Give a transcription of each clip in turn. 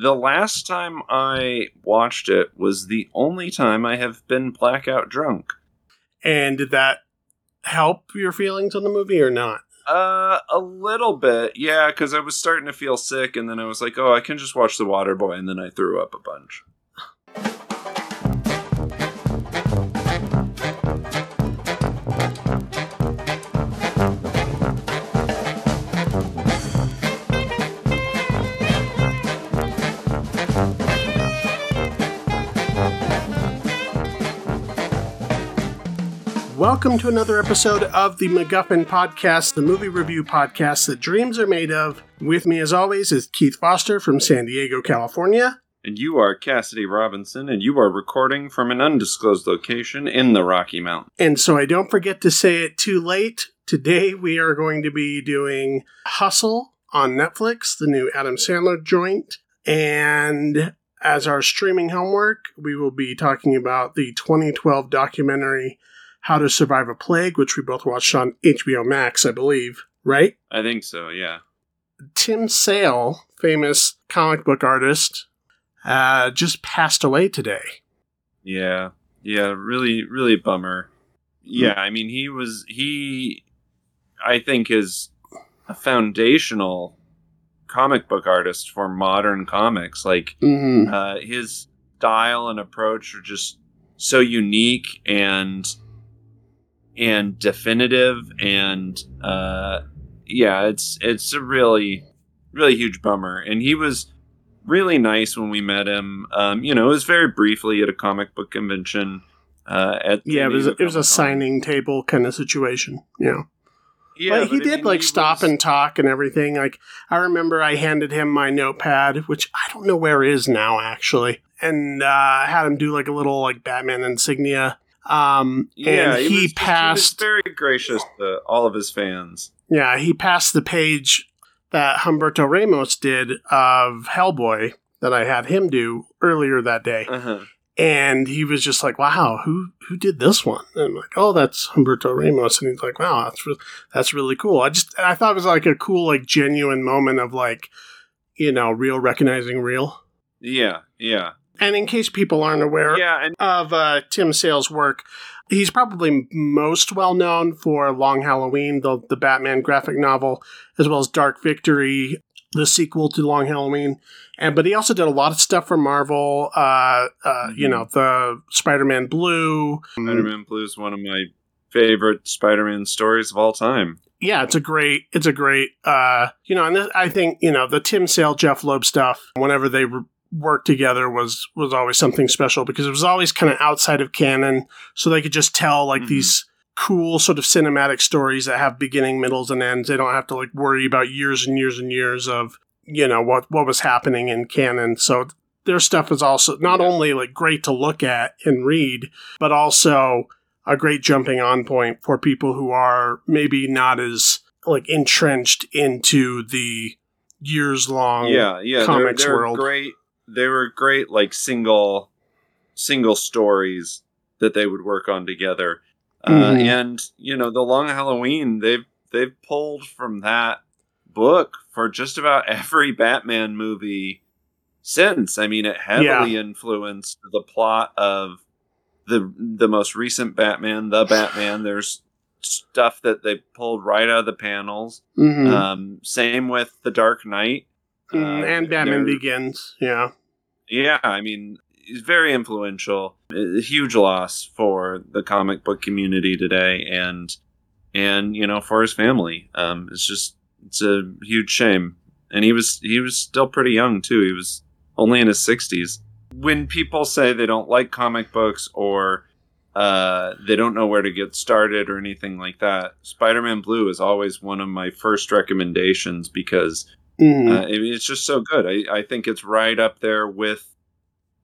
the last time I watched it was the only time I have been blackout drunk. And did that help your feelings on the movie or not? Uh, a little bit, yeah, because I was starting to feel sick, and then I was like, "Oh, I can just watch The Water Boy," and then I threw up a bunch. Welcome to another episode of the MacGuffin Podcast, the movie review podcast that dreams are made of. With me, as always, is Keith Foster from San Diego, California. And you are Cassidy Robinson, and you are recording from an undisclosed location in the Rocky Mountains. And so I don't forget to say it too late. Today we are going to be doing Hustle on Netflix, the new Adam Sandler joint. And as our streaming homework, we will be talking about the 2012 documentary How to Survive a Plague, which we both watched on HBO Max, I believe, right? I think so, yeah. Tim Sale, famous comic book artist, uh, just passed away today. Yeah, yeah, really, really bummer. Yeah, I mean, he was he. I think is a foundational comic book artist for modern comics. Like Mm-hmm. uh, his style and approach are just so unique and and definitive and uh, yeah, it's it's a really really huge bummer. And he was really nice when we met him. Um, you know, it was very briefly at a comic book convention. Uh, at Yeah, it was it was a signing table kind of situation. Yeah. Yeah, but he but I did mean, like he stop was- and talk and everything. Like I remember I handed him my notepad, which I don't know where it is now actually, and uh, had him do like a little like Batman insignia. Um, Yeah, and he, was passed. He very gracious to all of his fans. yeah, he passed the page that Humberto Ramos did of Hellboy that I had him do earlier that day. Uh-huh. and he was just like, "Wow, who who did this one?" And I'm like, "Oh, that's Humberto Ramos." And he's like, "Wow, that's re- that's really cool." I just I thought it was like a cool, like genuine moment of like, you know, real recognizing real. Yeah, yeah, And in case people aren't aware yeah, and of uh, Tim Sale's work, he's probably most well known for Long Halloween, the the Batman graphic novel, as well as Dark Victory, the sequel to Long Halloween. And but he also did a lot of stuff for Marvel. Uh, uh, You know, the Spider-Man Blue. Spider-Man Blue is one of my favorite Spider-Man stories of all time. Yeah, it's a great, it's a great, uh, you know, and this, I think you know the Tim Sale, Jeph Loeb stuff. Whenever they re- worked together was was always something special because it was always kind of outside of canon, so they could just tell like Mhm. these cool sort of cinematic stories that have beginning, middles, and ends. They don't have to like worry about years and years and years of you know what what was happening in canon. So their stuff is also not Yeah. only like great to look at and read, but also a great jumping on point for people who are maybe not as like entrenched into the years long yeah, yeah, they're, comics they're world. great. They were great, like single, single stories that they would work on together. Uh, Mhm. and you know, the Long Halloween, they've they've pulled from that book for just about every Batman movie since. I mean, it heavily influenced the plot of the the most recent Batman, the Batman. There's stuff that they pulled right out of the panels. Mhm. Um, same with the Dark Knight. Mm, Uh, and Batman Begins. Yeah. Yeah, I mean, he's very influential. A huge loss for the comic book community today, and and you know for his family. Um, it's just it's a huge shame. And he was he was still pretty young too. He was only in his sixties. When people say they don't like comic books or uh, they don't know where to get started or anything like that, Spider-Man Blue is always one of my first recommendations because Mhm. uh, I mean, it's just so good. I, I think it's right up there with,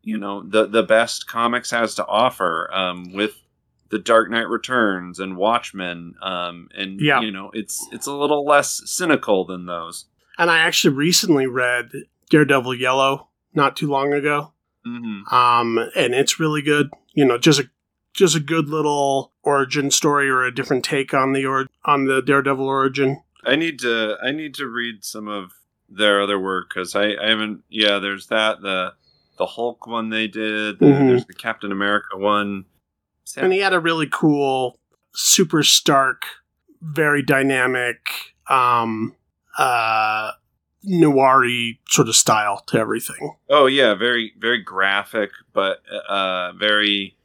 you know, the the best comics has to offer. Um, with the Dark Knight Returns and Watchmen. Um, and Yeah. you know, it's it's a little less cynical than those. and I actually recently read Daredevil Yellow not too long ago. hmm um, and it's really good. You know, just a just a good little origin story or a different take on the or on the Daredevil origin. I need to I need to read some of their other work because I, I haven't. Yeah, there's that the the Hulk one they did. Mhm. There's the Captain America one. Sam- And he had a really cool, super stark, very dynamic, um, uh, noir sort of style to everything. Oh yeah, very very graphic, but uh, very.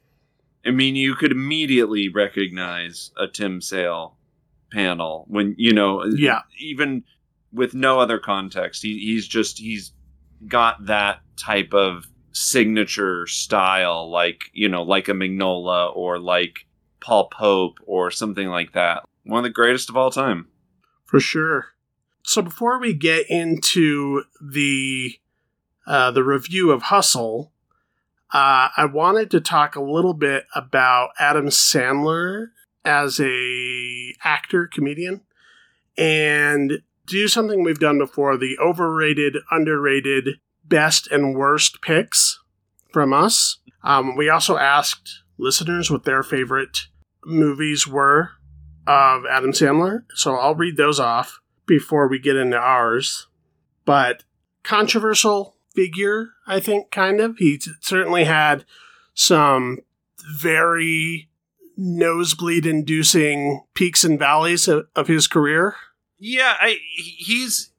I mean, you could immediately recognize a Tim Sale panel when you know. Yeah. Even with no other context, he, he's just he's got that type of signature style, like you know, like a Mignola or like Paul Pope or something like that. One of the greatest of all time. For sure. So before we get into the uh, the review of Hustle, uh, I wanted to talk a little bit about Adam Sandler as a actor comedian and do something we've done before: the overrated, underrated, best and worst picks from us. Um, we also asked listeners what their favorite movies were of Adam Sandler. So I'll read those off before we get into ours. But controversial figure, I think, kind of. He certainly had some very nosebleed inducing peaks and valleys of, of his career. Yeah, I he's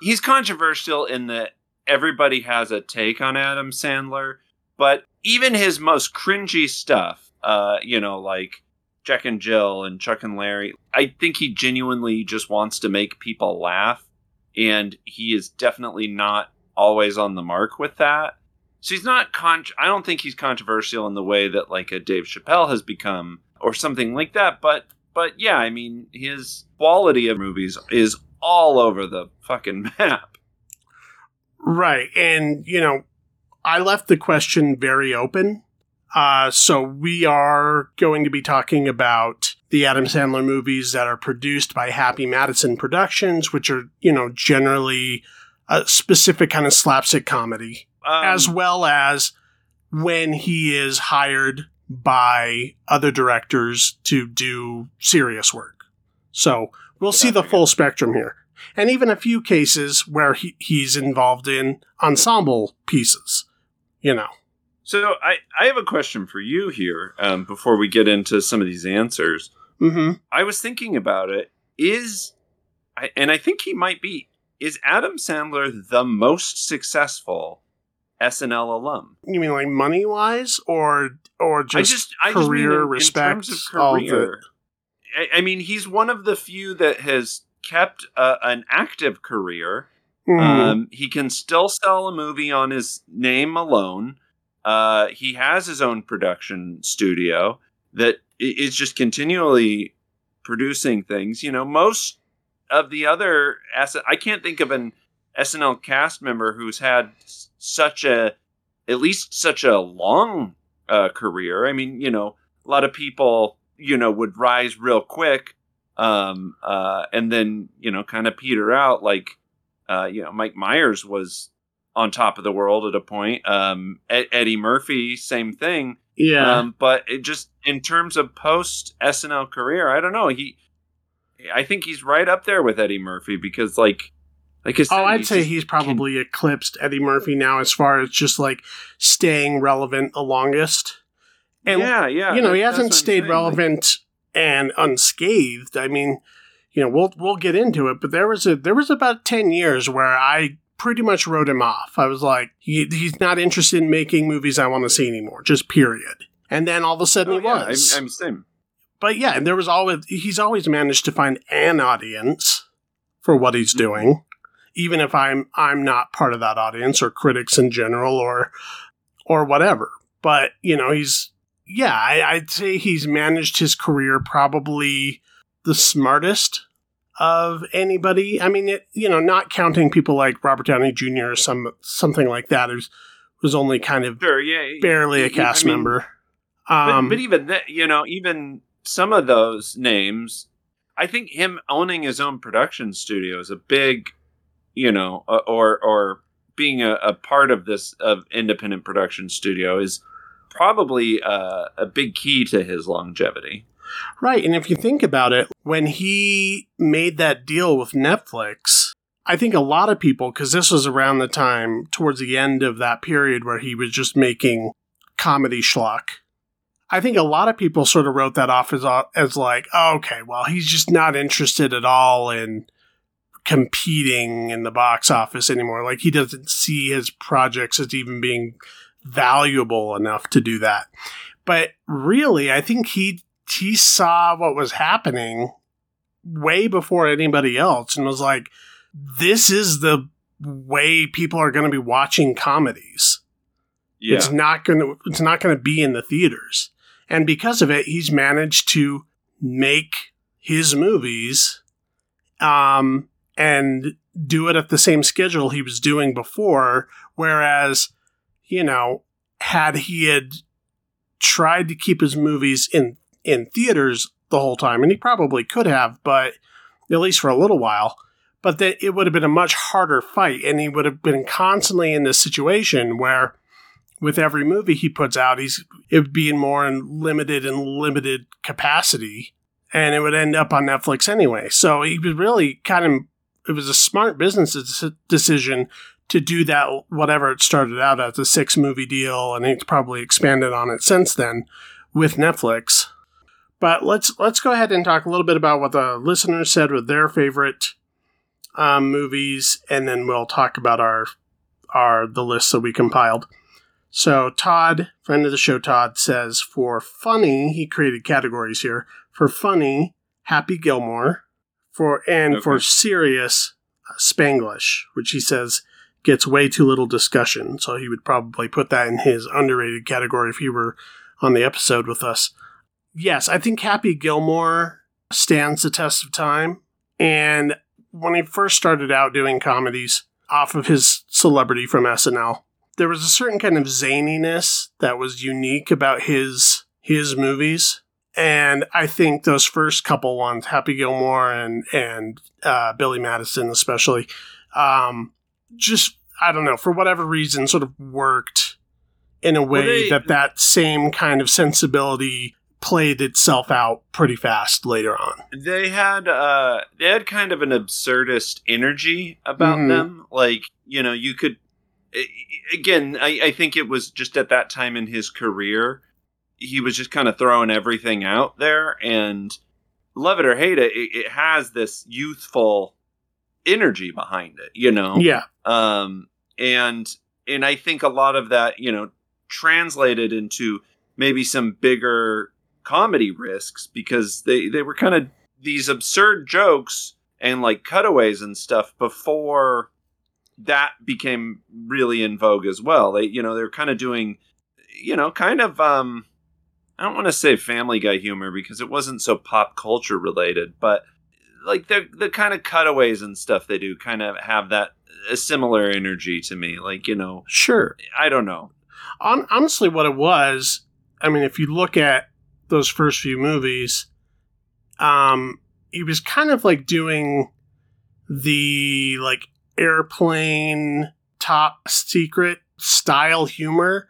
he's controversial in that everybody has a take on Adam Sandler, but even his most cringy stuff, uh, you know, like Jack and Jill and Chuck and Larry, I think he genuinely just wants to make people laugh, and he is definitely not always on the mark with that. So he's not con. I don't think he's controversial in the way that like a Dave Chappelle has become, or something like that. But but yeah, I mean, his quality of movies is all over the fucking map. Right. And, you know, I left the question very open. Uh, so we are going to be talking about the Adam Sandler movies that are produced by Happy Madison Productions, which are, you know, generally a specific kind of slapstick comedy, Um, as well as when he is hired by other directors to do serious work. So we'll see the full spectrum here. And even a few cases where he, he's involved in ensemble pieces, you know. so I I have a question for you here um, before we get into some of these answers. hmm I was thinking about it. Is I, and I think he might be. Is Adam Sandler the most successful SNL alum? You mean like money wise or or just, I just I just mean career in- in respect, terms of career. I, I mean, he's one of the few that has kept uh, an active career. Mhm. Um, he can still sell a movie on his name alone. Uh, he has his own production studio that is just continually producing things. You know, most of the other assets, I can't think of an SNL cast member who's had such a at least such a long uh, career. I mean, you know, a lot of people, you know, would rise real quick um, uh, and then, you know, kind of peter out. Like, uh, you know, Mike Myers was on top of the world at a point. Um, Ed- Eddie Murphy, same thing. yeah. Um, but it just in terms of post SNL career, I don't know. He, I think he's right up there with Eddie Murphy because, like, like Oh, I'd say he's probably eclipsed Eddie Murphy now as far as just like staying relevant the longest. And yeah, yeah. you know, he hasn't stayed saying, like- relevant and unscathed. I mean, you know, we'll we'll get into it, but there was a there was about ten years where I pretty much wrote him off. I was like, he, he's not interested in making movies I want to see anymore, just period. And then all of a sudden Oh, he yeah, was. I'm, I'm same. but yeah, and there was always he's always managed to find an audience for what he's doing, even if I'm I'm not part of that audience or critics in general or or whatever. But you know, he's yeah, I, I'd say he's managed his career probably the smartest of anybody. I mean, it, you know, not counting people like Robert Downey Jr. or some something like that, who's was only kind of Sure, yeah. barely a cast mean, member. But, Um, but even that, you know, even some of those names, I think him owning his own production studio is a big, you know, uh, or or being a, a part of this of independent production studio is probably uh, a big key to his longevity. Right. And if you think about it, when he made that deal with Netflix, I think a lot of people, because this was around the time towards the end of that period where he was just making comedy schlock. I think a lot of people sort of wrote that off as as like, oh, okay, well, he's just not interested at all in competing in the box office anymore. Like he doesn't see his projects as even being valuable enough to do that. But really, I think he he saw what was happening way before anybody else and was like, this is the way people are going to be watching comedies. Yeah. It's not going to it's not going to be in the theaters. And because of it, he's managed to make his movies um and do it at the same schedule he was doing before whereas you know had he had tried to keep his movies in in theaters the whole time and he probably could have but at least for a little while but that it would have been a much harder fight and he would have been constantly in this situation where with every movie he puts out he's it would be in more in limited and limited capacity and it would end up on netflix anyway. So he was really kind of it was a smart business decision to do that whatever it started out as a six movie deal and it's probably expanded on it since then with netflix but let's let's go ahead and talk a little bit about what the listeners said with their favorite um, movies, and then we'll talk about our our the list that we compiled. So Todd, friend of the show, Todd says for funny, he created categories here. For funny, Happy Gilmore. For and okay. for serious, Spanglish, which he says gets way too little discussion. So he would probably put that in his underrated category if he were on the episode with us. Yes, I think Happy Gilmore stands the test of time. And when he first started out doing comedies off of his celebrity from SNL, there was a certain kind of zaniness that was unique about his his movies. And I think those first couple ones, Happy Gilmore and and uh, Billy Madison especially, um, just I don't know for whatever reason, sort of worked in a way well, they, that that same kind of sensibility played itself out pretty fast later on. They had uh they had kind of an absurdist energy about mm-hmm. them. Like, you know, you could again, I, I think it was just at that time in his career, he was just kind of throwing everything out there and love it or hate it, it, it has this youthful energy behind it, you know? Yeah. Um and and I think a lot of that, you know, translated into maybe some bigger comedy risks because they they were kind of these absurd jokes and like cutaways and stuff before that became really in vogue as well. They you know they're kind of doing you know kind of um I don't want to say family guy humor because it wasn't so pop culture related, but like the the kind of cutaways and stuff they do kind of have that a similar energy to me. Like, you know, sure. I don't know. On, honestly, what it was, I mean, if you look at those first few movies, um, he was kind of like doing the like airplane top secret style humor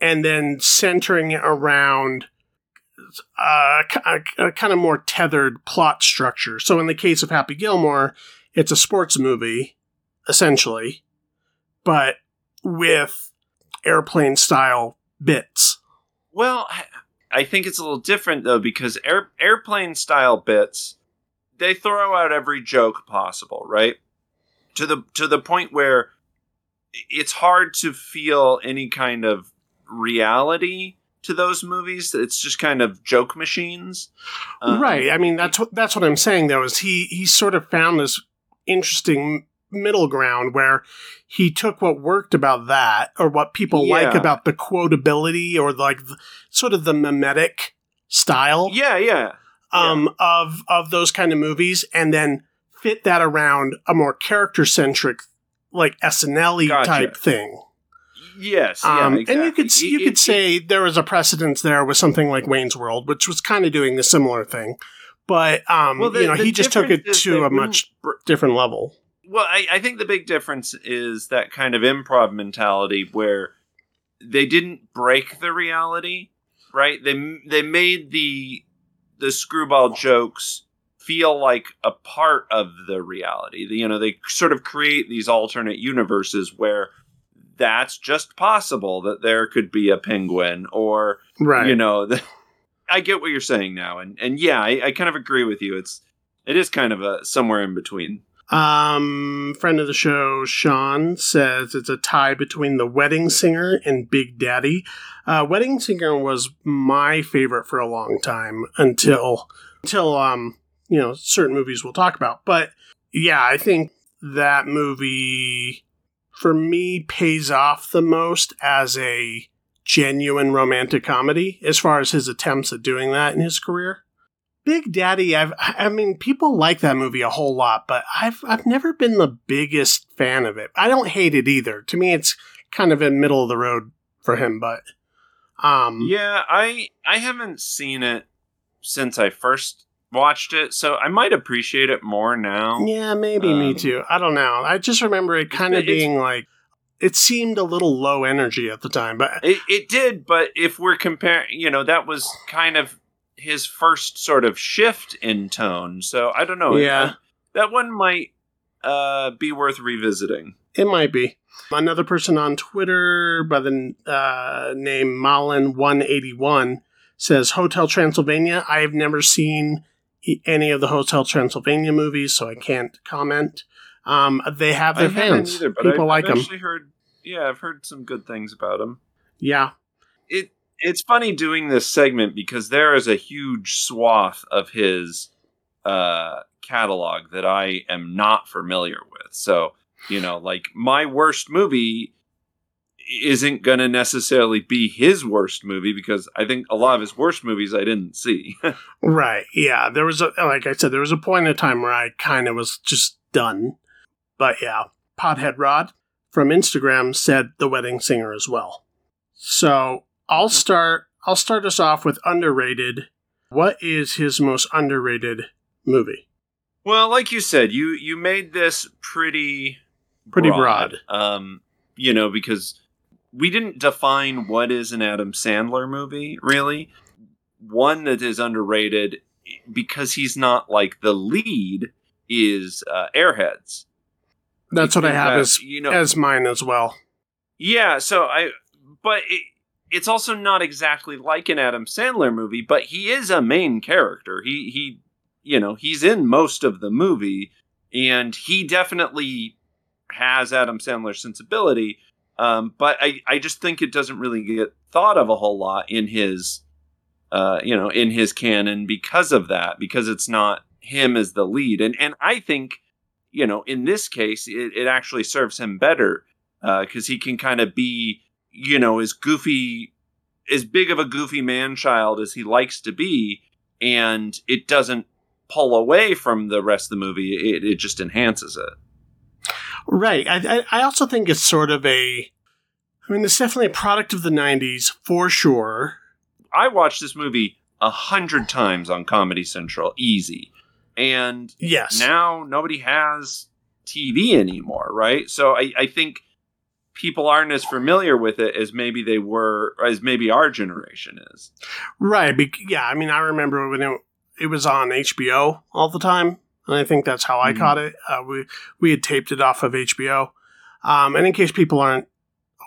and then centering around uh, a, a, kind of more tethered plot structure. So in the case of Happy Gilmore, it's a sports movie, essentially, but with airplane style bits. Well, I think it's a little different though because air, airplane style bits they throw out every joke possible, right? To the to the point where it's hard to feel any kind of reality to those movies. It's just kind of joke machines. Um, right. I mean that's what that's what I'm saying though is he he sort of found this interesting middle ground where he took what worked about that or what people yeah. like about the quotability or like the, sort of the mimetic style yeah yeah um yeah. of of those kind of movies and then fit that around a more character centric like SNL gotcha. type thing Yes, um, yeah, exactly. and you could you it, could it, say it, there was a precedence there with something like Wayne's World, which was kind of doing the similar thing, but um, well, the, you know, he just took it to a much different level well, I, I think the big difference is that kind of improv mentality where they didn't break the reality, right? They they made the the screwball jokes feel like a part of the reality. You know, they sort of create these alternate universes where that's just possible that there could be a penguin or Right. you know the, i get what you're saying now and and yeah I, I kind of agree with you it's it is kind of a somewhere in between Um, friend of the show, Sean, says it's a tie between The Wedding Singer and Big Daddy. Uh, Wedding Singer was my favorite for a long time until until um you know certain movies we'll talk about. But yeah, I think that movie for me pays off the most as a genuine romantic comedy as far as his attempts at doing that in his career. Big Daddy, I've, I mean, people like that movie a whole lot, but I've, I've never been the biggest fan of it. I don't hate it either. To me, it's kind of in middle of the road for him, but, um, yeah i i haven't seen it since i first watched it so i might appreciate it more now yeah, maybe me Um, too. I don't know. I just remember it kind of being like, it seemed a little low energy at the time, but it, it did but if we're comparing you know that was kind of his first sort of shift in tone so i don't know Yeah. that one might uh be worth revisiting It might be. Another person on Twitter by the uh, name Malin181 says Hotel Transylvania. I have never seen any of the Hotel Transylvania movies, so I can't comment. Um, they have I their haven't fans. either, but People I've, like I've them. heard yeah i've heard some good things about them Yeah. it it's funny doing this segment because there is a huge swath of his uh catalog that I am not familiar with. So, you know, like my worst movie isn't going to necessarily be his worst movie because I think a lot of his worst movies I didn't see. Right. Yeah. There was a like I said, there was a point in time where I kind of was just done. But yeah, Pothead Rod from Instagram said the wedding singer as well. So I'll start. I'll start us off with underrated. What is his most underrated movie? well, like you said, you you made this pretty Pretty broad. Um, you know, because we didn't define what is an Adam Sandler movie, really. One that is underrated because he's not like the lead is uh, Airheads. That's what I have That, as you know as mine as well. Yeah, so I but it, it's also not exactly like an Adam Sandler movie, but he is a main character. He he you know, he's in most of the movie and he definitely has Adam Sandler sensibility. Um, but I, I just think it doesn't really get thought of a whole lot in his uh, you know, in his canon because of that, because it's not him as the lead. And and I think, you know, in this case, it, it actually serves him better because he can kind of be, you know, as goofy, as big of a goofy man child as he likes to be, and it doesn't pull away from the rest of the movie. It, it just enhances it. Right. I, I also think it's sort of a. I mean, it's definitely a product of the '90s for sure. I watched this movie a hundred times on Comedy Central, easy, and Yes. now nobody has TV anymore, right? So I, I think people aren't as familiar with it as maybe they were, as maybe our generation is. Right. Yeah. I mean, I remember when it, it was on HBO all the time, and I think that's how I caught it. Uh, we we had taped it off of HBO. Um, and in case people aren't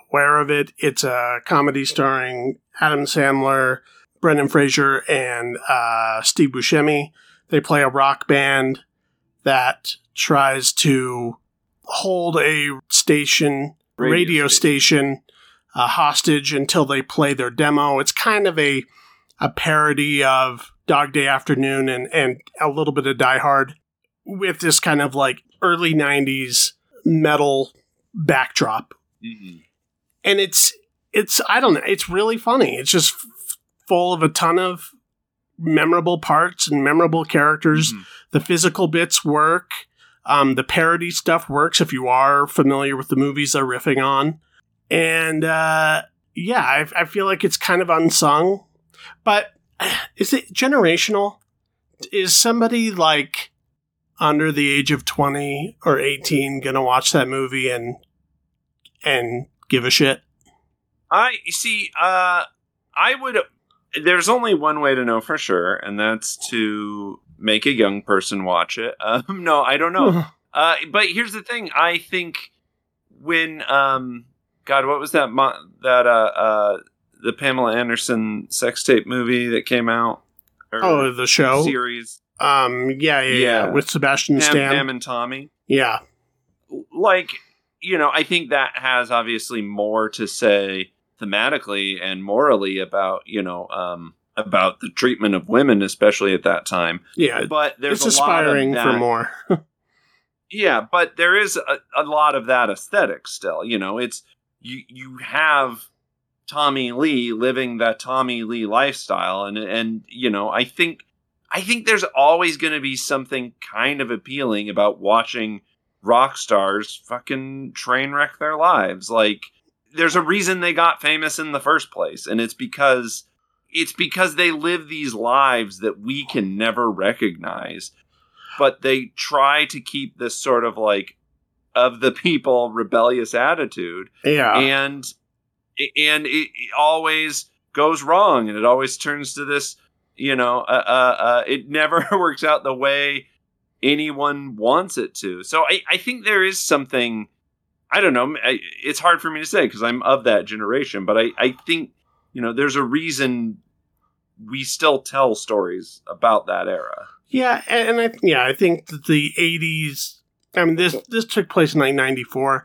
aware of it, it's a comedy starring Adam Sandler, Brendan Fraser, and uh, Steve Buscemi. They play a rock band that tries to hold a station, radio, Radio station, uh, hostage until they play their demo. It's kind of a a parody of Dog Day Afternoon and and a little bit of Die Hard with this kind of like early '90s metal backdrop, and it's it's I don't know, it's really funny. It's just f- full of a ton of memorable parts and memorable characters Mhm. the physical bits work. Um, the parody stuff works if you are familiar with the movies they're riffing on. And uh, yeah, I, I feel like it's kind of unsung. But is it generational? Is somebody like under the age of 20 or 18 going to watch that movie and and give a shit? I see. Uh, I would. There's only one way to know for sure, and that's to make a young person watch it. Um, no, I don't know. Uh, but here's the thing: I think when um, God, what was that mo- that uh, uh, the Pamela Anderson sex tape movie that came out? Or oh, the show. series. Um, yeah, yeah, yeah, Yeah. with Sebastian Pam, Stan. Pam and Tommy. yeah, like you know i think that has obviously more to say thematically and morally about you know um about the treatment of women especially at that time yeah. but there's It's a lot of aspiring that, for more. yeah but there is a, a lot of that aesthetic still you know it's you you have tommy lee living that tommy lee lifestyle and and you know i think i think there's always going to be something kind of appealing about watching rock stars fucking train wreck their lives. Like there's a reason they got famous in the first place and it's because it's because they live these lives that we can never recognize. But they try to keep this sort of like of the people rebellious attitude. Yeah, and and it, it always goes wrong and it always turns to this you know uh, uh, uh, it never works out the way anyone wants it to so i, I think there is something i don't know I, it's hard for me to say because i'm of that generation but I, I think you know there's a reason we still tell stories about that era yeah, and I yeah, I think that the '80s. I mean, this this took place in like '94.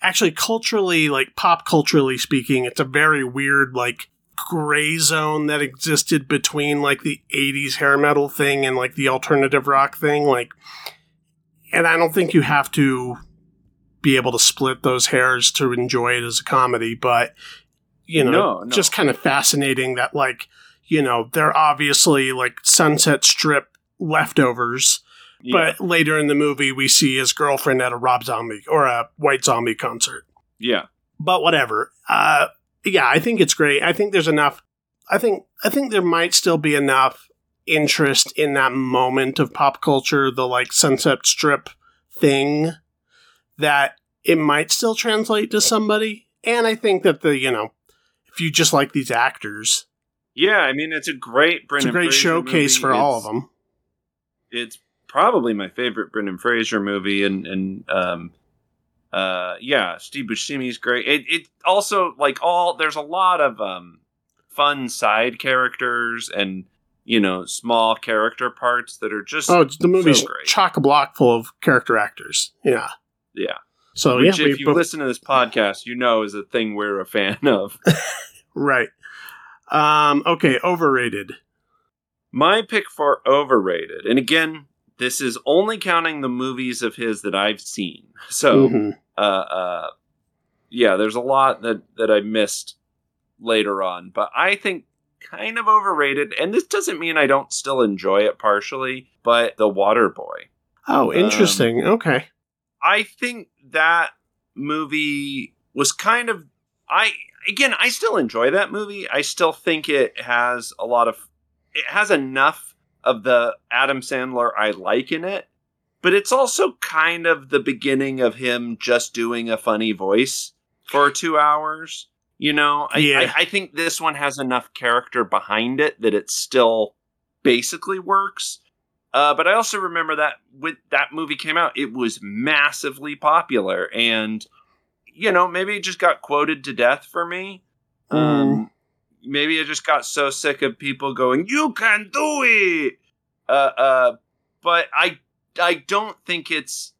Actually, culturally, like pop culturally speaking, it's a very weird like gray zone that existed between like the 80s hair metal thing and like the alternative rock thing like and i don't think you have to be able to split those hairs to enjoy it as a comedy but you know No, no. just kind of fascinating that like you know they're obviously like sunset strip leftovers yeah, but later in the movie we see his girlfriend at a rob zombie or a white zombie concert yeah but whatever. Uh, yeah, I think it's great. I think there's enough. I think I think there might still be enough interest in that moment of pop culture, the like Sunset Strip thing, that it might still translate to somebody. And I think that the you know, if you just like these actors, Yeah, I mean it's a great it's a great Fraser showcase movie. for all of them. It's probably my favorite Brendan Fraser movie, and and um, uh, yeah, Steve Buscemi's great. It it also like all there's a lot of um fun side characters and you know small character parts that are just Oh, the movie's great. chock a block full of character actors. Yeah. yeah. So Which yeah, if you both- listen to this podcast, you know is a thing we're a fan of. right. Um. Okay. Overrated. My pick for overrated, and again, this is only counting the movies of his that I've seen. So. Mhm. uh, uh, yeah, there's a lot that that I missed later on, but I think kind of overrated. And this doesn't mean I don't still enjoy it partially, but The Water Boy. Oh, Um, interesting. okay. I think that movie was kind of I again I still enjoy that movie. I still think it has a lot of it has enough of the Adam Sandler I like in it, but it's also kind of the beginning of him just doing a funny voice for 2 hours. You know, I, Yeah. I, I think this one has enough character behind it that it still basically works. Uh, but I also remember that when that movie came out, it was massively popular, and you know maybe it just got quoted to death for me. Um, maybe I just got so sick of people going, "You can do it," uh, uh, but I I don't think it's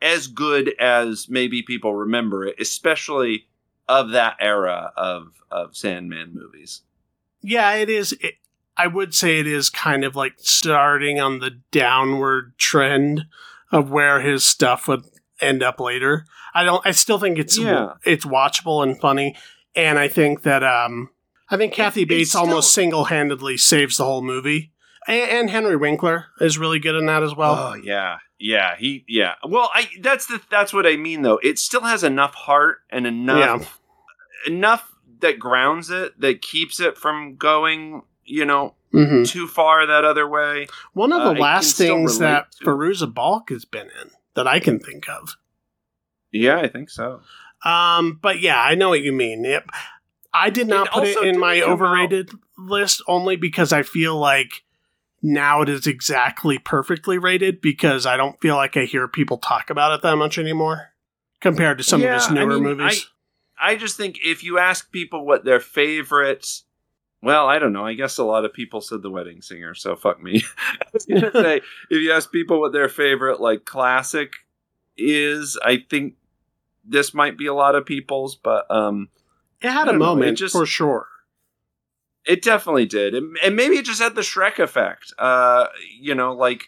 as good as maybe people remember it, especially of that era of of Sandman movies. Yeah, it is. It, I would say it is kind of like starting on the downward trend of where his stuff would end up later. I don't. I still think it's Yeah. it's watchable and funny, and I think that um, I think Kathy it's Bates still- almost single handedly saves the whole movie, and, and Henry Winkler is really good in that as well. oh yeah, yeah, he yeah. Well, I that's the that's what I mean though. It still has enough heart and enough enough that grounds it that keeps it from going, you know, hmm too far that other way. One of Uh, the can last things that to- Fairuza Balk has been in that I can think of. Yeah, I think so. Um, but yeah, I know what you mean. Yep. I did not And put it in my it overrated list only because I feel like now it is exactly perfectly rated because I don't feel like I hear people talk about it that much anymore compared to some Yeah, of his I newer mean, movies. I just think if you ask people what their favorite, well, I don't know. I guess a lot of people said The Wedding Singer, so fuck me. I was gonna say if you ask people what their favorite like classic is, I think this might be a lot of people's, but um, it had a know, it moment just- for sure. it definitely did, and, and maybe it just had the Shrek effect. Uh, you know, like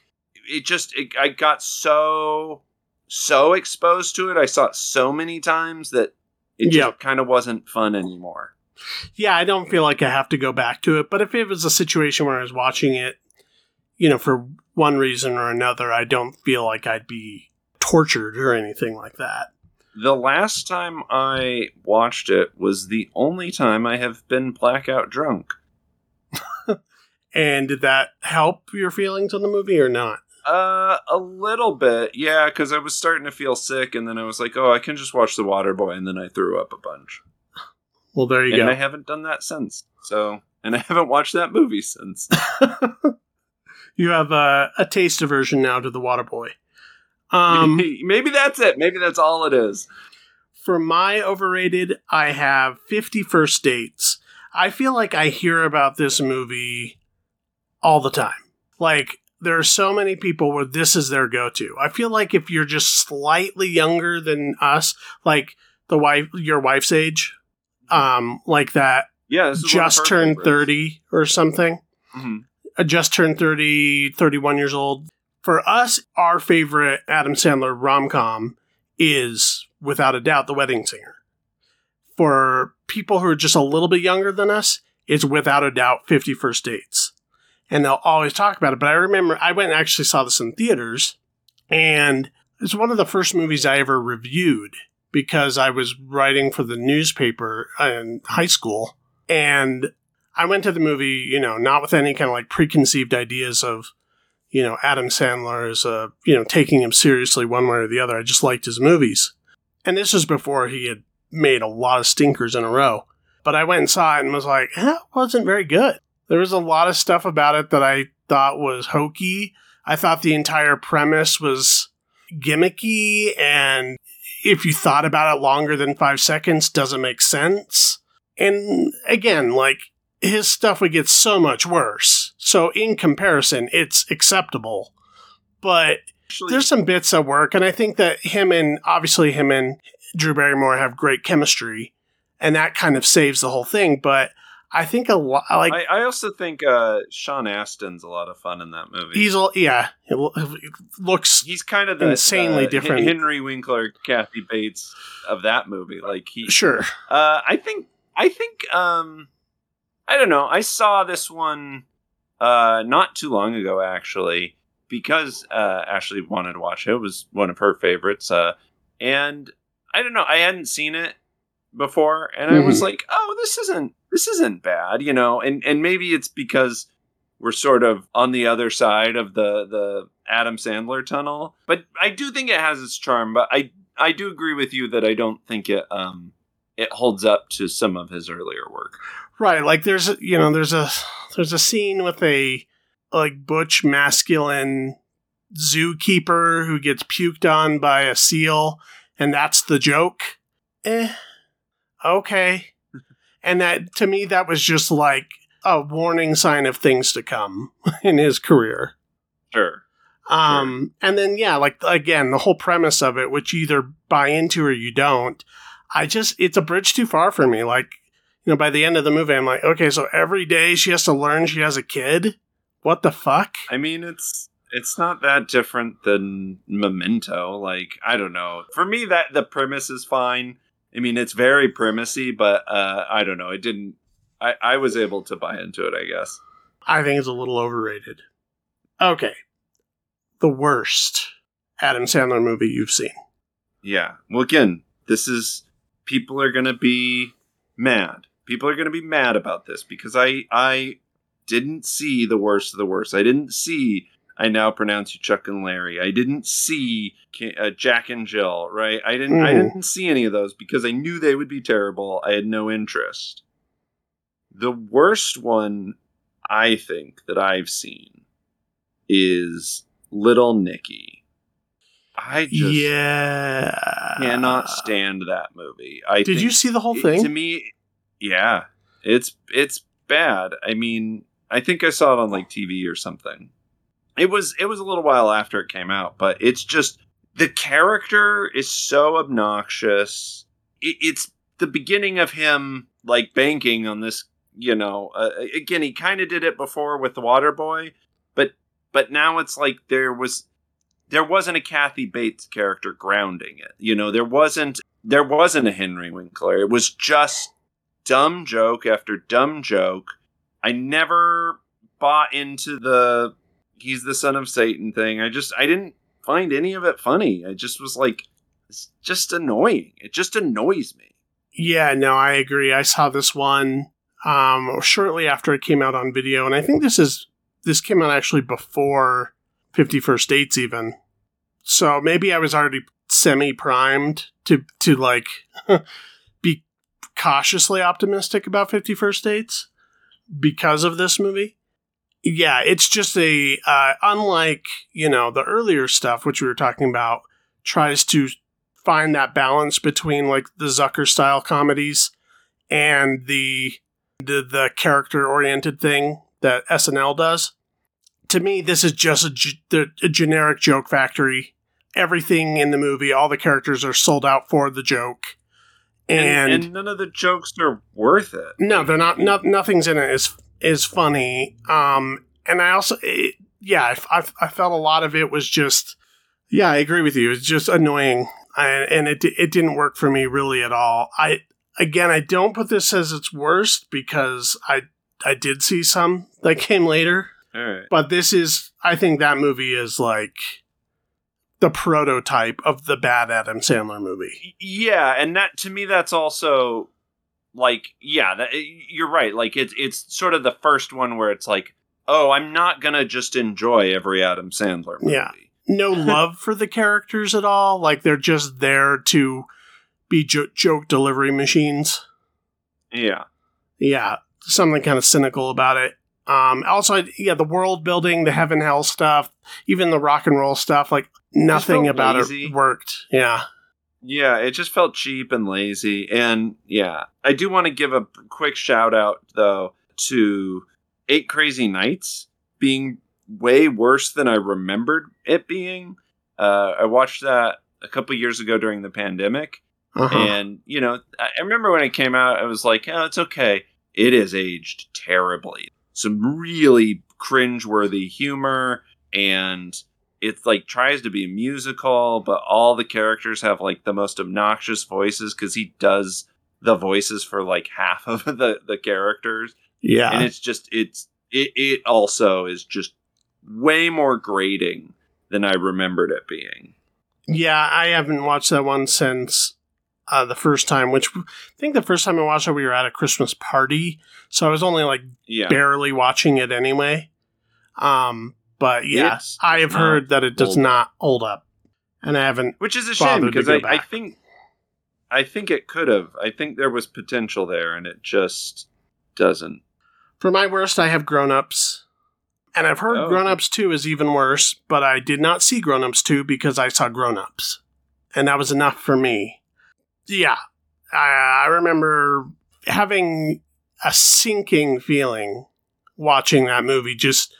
it just it, I got so so exposed to it. I saw it so many times that it just kind of wasn't fun anymore. Yeah, I don't feel like I have to go back to it, but if it was a situation where I was watching it, you know, for one reason or another, I don't feel like I'd be tortured or anything like that. The last time I watched it was the only time I have been blackout drunk. And did that help your feelings on the movie or not? Uh, a little bit, yeah, because I was starting to feel sick, and then I was like, "Oh, I can just watch The Water Boy," and then I threw up a bunch, Well, there you and go. I haven't done that since. So, and I haven't watched that movie since. you have a, a taste aversion now to the Waterboy. Um, Maybe that's it. Maybe that's all it is. for my overrated, I have 50 First Dates. I feel like I hear about this movie all the time. Like, there are so many people where this is their go to. I feel like if you're just slightly younger than us, like the wife, your wife's age, um, like that, Yeah, this is one of just turned favorites. 30 or something. Mhm. uh, just turned 30, 31 years old. For us, our favorite Adam Sandler rom com is without a doubt The Wedding Singer. For people who are just a little bit younger than us, it's without a doubt 50 First Dates. And they'll always talk about it. But I remember I went and actually saw this in theaters, and it's one of the first movies I ever reviewed because I was writing for the newspaper in high school. And I went to the movie, you know, not with any kind of like preconceived ideas of, you know, Adam Sandler is, a, you know, taking him seriously one way or the other. I just liked his movies. And this was before he had made a lot of stinkers in a row. But I went and saw it and was like, eh, it wasn't very good. There was a lot of stuff about it that I thought was hokey. I thought the entire premise was gimmicky and if you thought about it longer than five seconds, doesn't make sense. And again, like his stuff would get so much worse. So in comparison, it's acceptable. But there's some bits that work, and I think that him and obviously him and Drew Barrymore have great chemistry, and that kind of saves the whole thing. But I think a lot like I, I also think uh, Sean Astin's a lot of fun in that movie. he's a- yeah, it looks he's kind of the insanely the different. Henry Winkler, Kathy Bates of that movie. Like he, sure. uh, I think, I think, um, I don't know. I saw this one uh, not too long ago, actually, because uh, Ashley wanted to watch it. It was one of her favorites, uh, and I don't know. I hadn't seen it before, and I was like, "Oh, this isn't this isn't bad," you know. And and maybe it's because we're sort of on the other side of the the Adam Sandler tunnel, but I do think it has its charm. But I I do agree with you that I don't think it um it holds up to some of his earlier work. Right, like there's you know there's a there's a scene with a like butch masculine zookeeper who gets puked on by a seal, and that's the joke. Eh, okay. and that to me that was just like a warning sign of things to come in his career. Sure. Um, and then yeah, like again, the whole premise of it, which you either buy into or you don't. I just it's a bridge too far for me. Like, you know, by the end of the movie, I'm like, okay, so every day she has to learn she has a kid. What the fuck? I mean, it's it's not that different than Memento. Like, I don't know. For me, that the premise is fine. I mean, it's very premisey, but uh, I don't know. It didn't. I I was able to buy into it. I guess. I think it's a little overrated. Okay, the worst Adam Sandler movie you've seen. Yeah. Well, again, this is people are gonna be mad. People are gonna be mad about this because I I didn't see the worst of the worst. I didn't see. I now pronounce you Chuck and Larry. I didn't see uh, Jack and Jill. Right. I didn't. I Mhm. didn't see any of those because I knew they would be terrible. I had no interest. The worst one I think that I've seen is Little Nicky. I just yeah. cannot stand that movie. I Did you see the whole it- thing? To me, yeah, it's it's bad. I mean, I think I saw it on like TV or something. It was it was a little while after it came out, but it's just the character is so obnoxious. It, it's the beginning of him like banking on this. You know, uh, again, he kind of did it before with the Water Boy, but but now it's like there was there wasn't a Kathy Bates character grounding it. You know, there wasn't there wasn't a Henry Winkler. It was just dumb joke after dumb joke. I never bought into the he's the son of Satan thing. I just I didn't find any of it funny. I just was like it's just annoying. It just annoys me. Yeah, no, I agree. I saw this one um, shortly after it came out on video, and I think this is this came out actually before Fifty First Dates, even. So maybe I was already semi primed to to like cautiously optimistic about Fifty First Dates because of this movie. Yeah, it's just a uh, unlike you know the earlier stuff which we were talking about tries to find that balance between like the Zucker style comedies and the the, the character oriented thing that SNL does. To me, this is just a generic joke factory. Everything in the movie, all the characters are sold out for the joke, And, and, and none of the jokes are worth it. no, they're not. No, nothing's in it is is funny. Um, and I also, it, yeah, I, I, I felt a lot of it was just, yeah, I agree with you. It's just annoying, and, and it it didn't work for me really at all. I again, I don't put this as its worst because I I did see some that came later, All right. but this is, I think that movie is like the prototype of the bad Adam Sandler movie. yeah and that to me that's also like yeah that, you're right like it's it's sort of the first one where it's like oh i'm not gonna just enjoy every adam sandler movie Yeah. no love for the characters at all. Like they're just there to be jo- joke delivery machines. yeah Yeah, something kind of cynical about it. Um, also, yeah, the world building, the heaven hell stuff, even the rock and roll stuff, like nothing felt about lazy. it worked. Yeah, yeah it just felt cheap and lazy and yeah i do want to give a quick shout out though to eight crazy nights being way worse than i remembered it being uh, i watched that a couple years ago during the pandemic uh-huh. And, you know, I I remember when it came out, I was like, oh, it's okay. It has aged terribly. Some really cringeworthy humor, and it's like tries to be a musical, but all the characters have like the most obnoxious voices because he does the voices for like half of the, the characters. yeah, And it's just, it's, it, it also is just way more grating than I remembered it being. yeah. I haven't watched that one since uh, the first time, which I think the first time I watched it, we were at a Christmas party, so I was only like Yeah. barely watching it anyway. Um, but yeah, It's- I have heard that it does hold not hold up, and I haven't. which is a shame because I, I think I think it could have. I think there was potential there, and it just doesn't. For my worst, I have Grown Ups, and I've heard Oh. Grown Ups Two is even worse. But I did not see Grown Ups Two because I saw Grown Ups, and that was enough for me. Yeah, I, I remember having a sinking feeling watching that movie. Just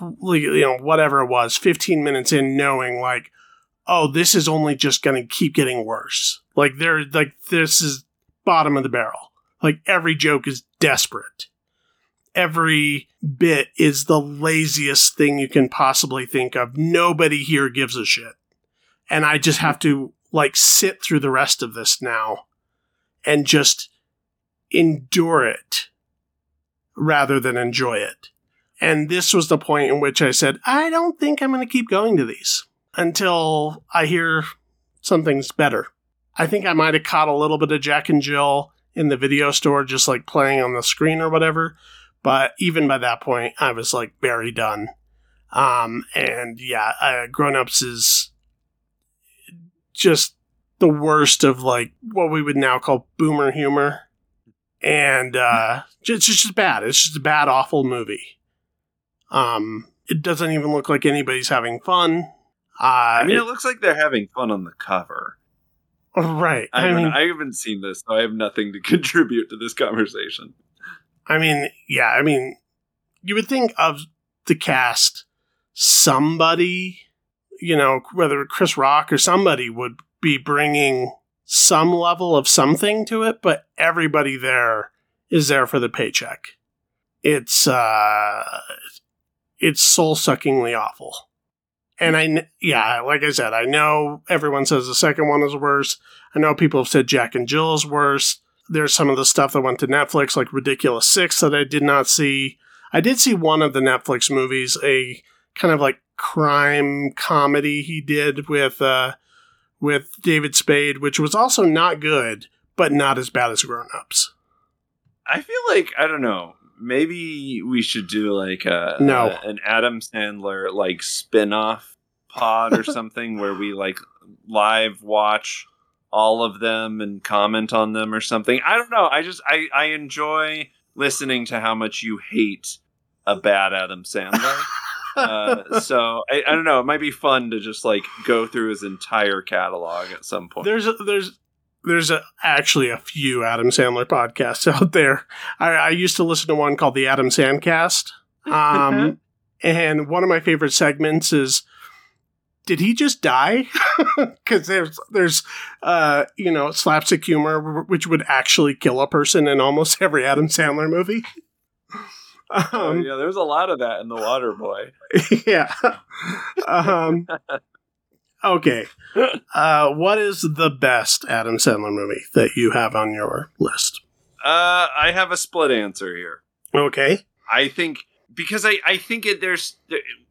you know, whatever it was, fifteen minutes in, knowing like, oh, this is only just going to keep getting worse. Like there, like this is bottom of the barrel. Like every joke is desperate. Every bit is the laziest thing you can possibly think of. Nobody here gives a shit. And I just have to like sit through the rest of this now and just endure it rather than enjoy it. And this was the point in which I said, I don't think I'm going to keep going to these until I hear something's better. I think I might have caught a little bit of Jack and Jill in the video store, just like playing on the screen or whatever. But even by that point, I was like very done. Um, and yeah, uh, Grown Ups is just the worst of like what we would now call boomer humor. And uh, it's just bad. It's just a bad, awful movie. Um, it doesn't even look like anybody's having fun. Uh, I mean, it, it looks like they're having fun on the cover. Right. I, I mean, I haven't seen this, so I have nothing to contribute to this conversation. I mean, yeah, I mean, you would think of the cast, somebody, you know, whether Chris Rock or somebody would be bringing some level of something to it, but everybody there is there for the paycheck. It's uh it's soul suckingly awful. And I, yeah, like I said, I know everyone says the second one is worse. I know people have said Jack and Jill is worse. There's some of the stuff that went to Netflix, like Ridiculous Six, that I did not see. I did see one of the Netflix movies, a kind of like crime comedy he did with uh, with David Spade, which was also not good, but not as bad as Grown Ups. I feel like I don't know maybe we should do like a, no. a an Adam Sandler like spin-off pod or something where we like live watch all of them and comment on them or something. I don't know. I just I I enjoy listening to how much you hate a bad Adam Sandler. uh, so I, I don't know. It might be fun to just like go through his entire catalog at some point. There's a, there's there's a, actually a few Adam Sandler podcasts out there. I, I, used to listen to one called the Adam Sandcast. Um, and one of my favorite segments is did he just die? Because there's there's uh, you know slapstick humor which would actually kill a person in almost every Adam Sandler movie. Um, oh, yeah, there's a lot of that in The Water Boy. yeah. Um, Okay. Uh, what is the best Adam Sandler movie that you have on your list? Uh, I have a split answer here. Okay. I think because I I think it there's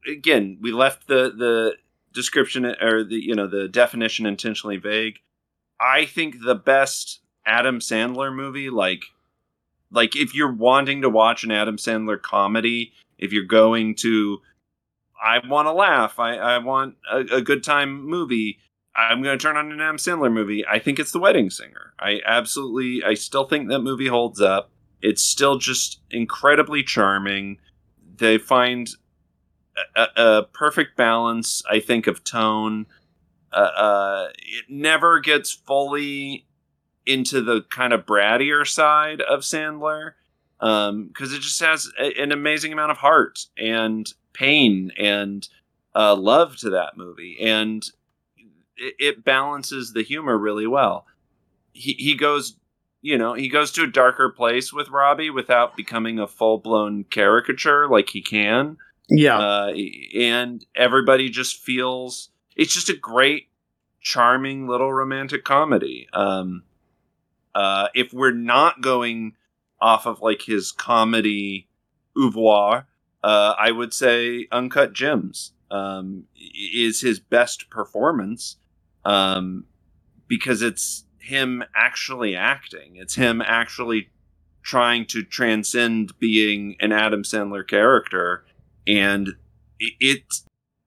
again we left the the description or the you know the definition intentionally vague. I think the best Adam Sandler movie like like if you're wanting to watch an Adam Sandler comedy, if you're going to I want to laugh. I, I want a, a good time movie. I'm going to turn on an Adam Sandler movie. I think it's The Wedding Singer. I absolutely, I still think that movie holds up. It's still just incredibly charming. They find a, a perfect balance, I think, of tone. Uh, uh, it never gets fully into the kind of brattier side of Sandler because um, it just has a, an amazing amount of heart and pain and uh, love to that movie, and it, it balances the humor really well. He he goes, you know, he goes to a darker place with Robbie without becoming a full blown caricature like he can. Yeah, uh, and everybody just feels it's just a great, charming little romantic comedy. Um, uh, if we're not going off of like his comedy oeuvre, uh, I would say Uncut Gems um, is his best performance um, because it's him actually acting. It's him actually trying to transcend being an Adam Sandler character, and it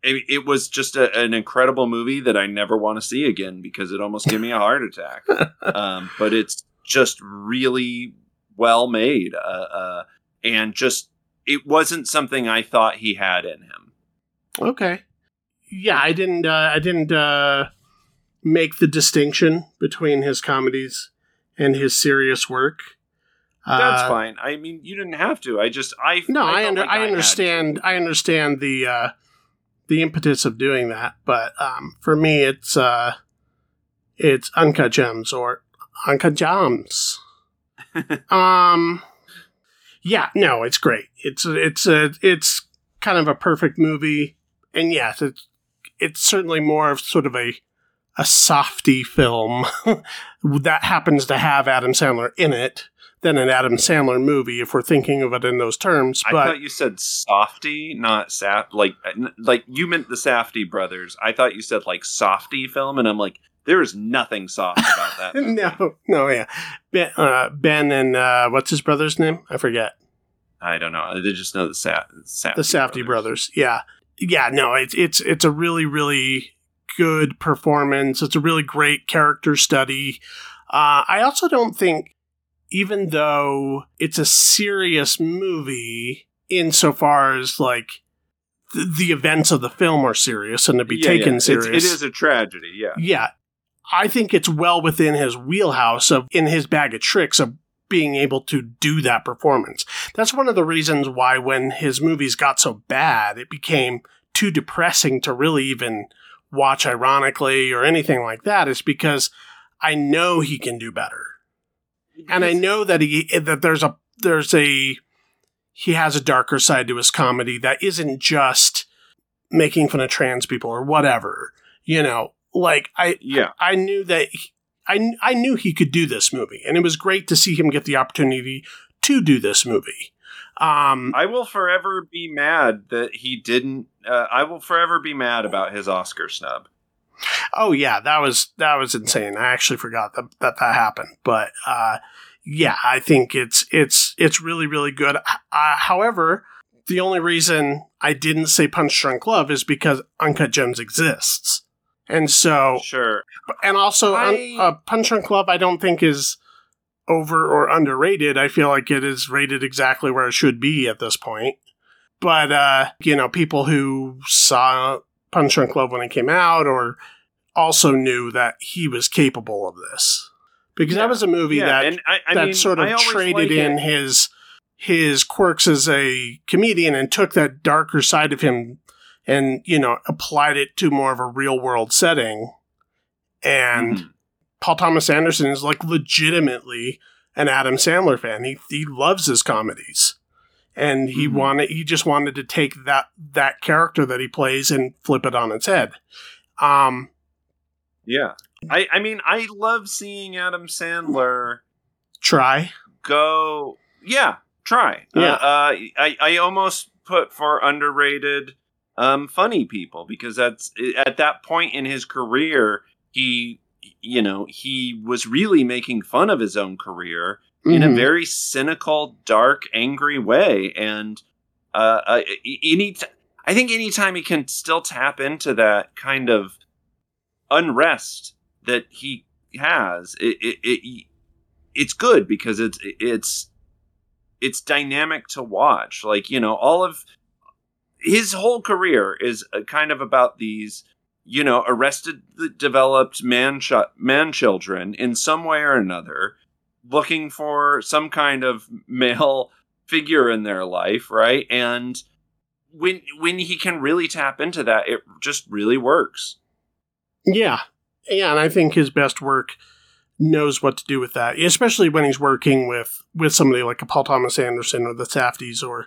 it, it was just a, an incredible movie that I never want to see again because it almost gave me a heart attack. um, but it's just really well made, uh, uh, and just it wasn't something I thought he had in him. Okay. Yeah, I didn't. Uh, I didn't uh, make the distinction between his comedies and his serious work. That's uh, fine. I mean, you didn't have to. I just I no. I, I, under, like I, I understand. I understand the uh, the impetus of doing that, but um, for me, it's uh, it's uncut gems or uncut gems. um yeah, no, it's great. It's it's a it's kind of a perfect movie, and yes, it's it's certainly more of sort of a a softy film that happens to have Adam Sandler in it than an Adam Sandler movie, if we're thinking of it in those terms. But I thought you said softy, not saf. Like like you meant the Safdie brothers. I thought you said like softy film, and I'm like, there is nothing soft about that. no, no, yeah. Ben, uh, ben and uh, what's his brother's name? I forget. I don't know. They just know the Sa- Safdie the Safdie brothers. brothers. Yeah, yeah. No, it's it's it's a really really good performance. It's a really great character study. Uh, I also don't think, even though it's a serious movie, insofar as like the events of the film are serious and to be Yeah, taken yeah. It's- serious. it is a tragedy. Yeah. Yeah. I think it's well within his wheelhouse of in his bag of tricks of being able to do that performance. That's one of the reasons why when his movies got so bad, it became too depressing to really even watch ironically or anything like that is because I know he can do better. And I know that he that there's a there's a he has a darker side to his comedy that isn't just making fun of trans people or whatever. You know, like I Yeah. I knew that he, I I knew he could do this movie, and it was great to see him get the opportunity to do this movie. Um, I will forever be mad that he didn't. Uh, I will forever be mad about his Oscar snub. Oh yeah, that was that was insane. I actually forgot that that, that happened, but uh, yeah, I think it's it's it's really really good. Uh, however, the only reason I didn't say Punch Drunk Love is because Uncut Gems exists, and so Sure. and also I- uh, Punch Drunk Love I don't think is over or underrated. I feel like it is rated exactly where it should be at this point. But uh, you know, people who saw Punch Drunk Love when it came out, or also knew that he was capable of this, because Yeah. that was a movie Yeah, that I, I that mean, sort of I traded like in it. his his quirks as a comedian and took that darker side of him and you know applied it to more of a real world setting and Mhm. Paul Thomas Anderson is like legitimately an Adam Sandler fan. He he loves his comedies. And he Mhm. wanted he just wanted to take that that character that he plays and flip it on its head. Um Yeah. I, I mean, I love seeing Adam Sandler try. go. Yeah, try. Yeah. Uh, uh, I, I almost put for underrated um, funny people because that's at that point in his career, he, you know, he was really making fun of his own career in a Mhm. very cynical, dark, angry way. And uh, uh, any, t- I think anytime he can still tap into that kind of unrest that he has, it, it, it it's good because it's it's it's dynamic to watch. Like you know, all of his whole career is uh, kind of about these you know arrested developed man ch- man children in some way or another looking for some kind of male figure in their life right and when when he can really tap into that it just really works Yeah. Yeah, and I think his best work knows what to do with that, especially when he's working with with somebody like a Paul Thomas Anderson or the Safdies or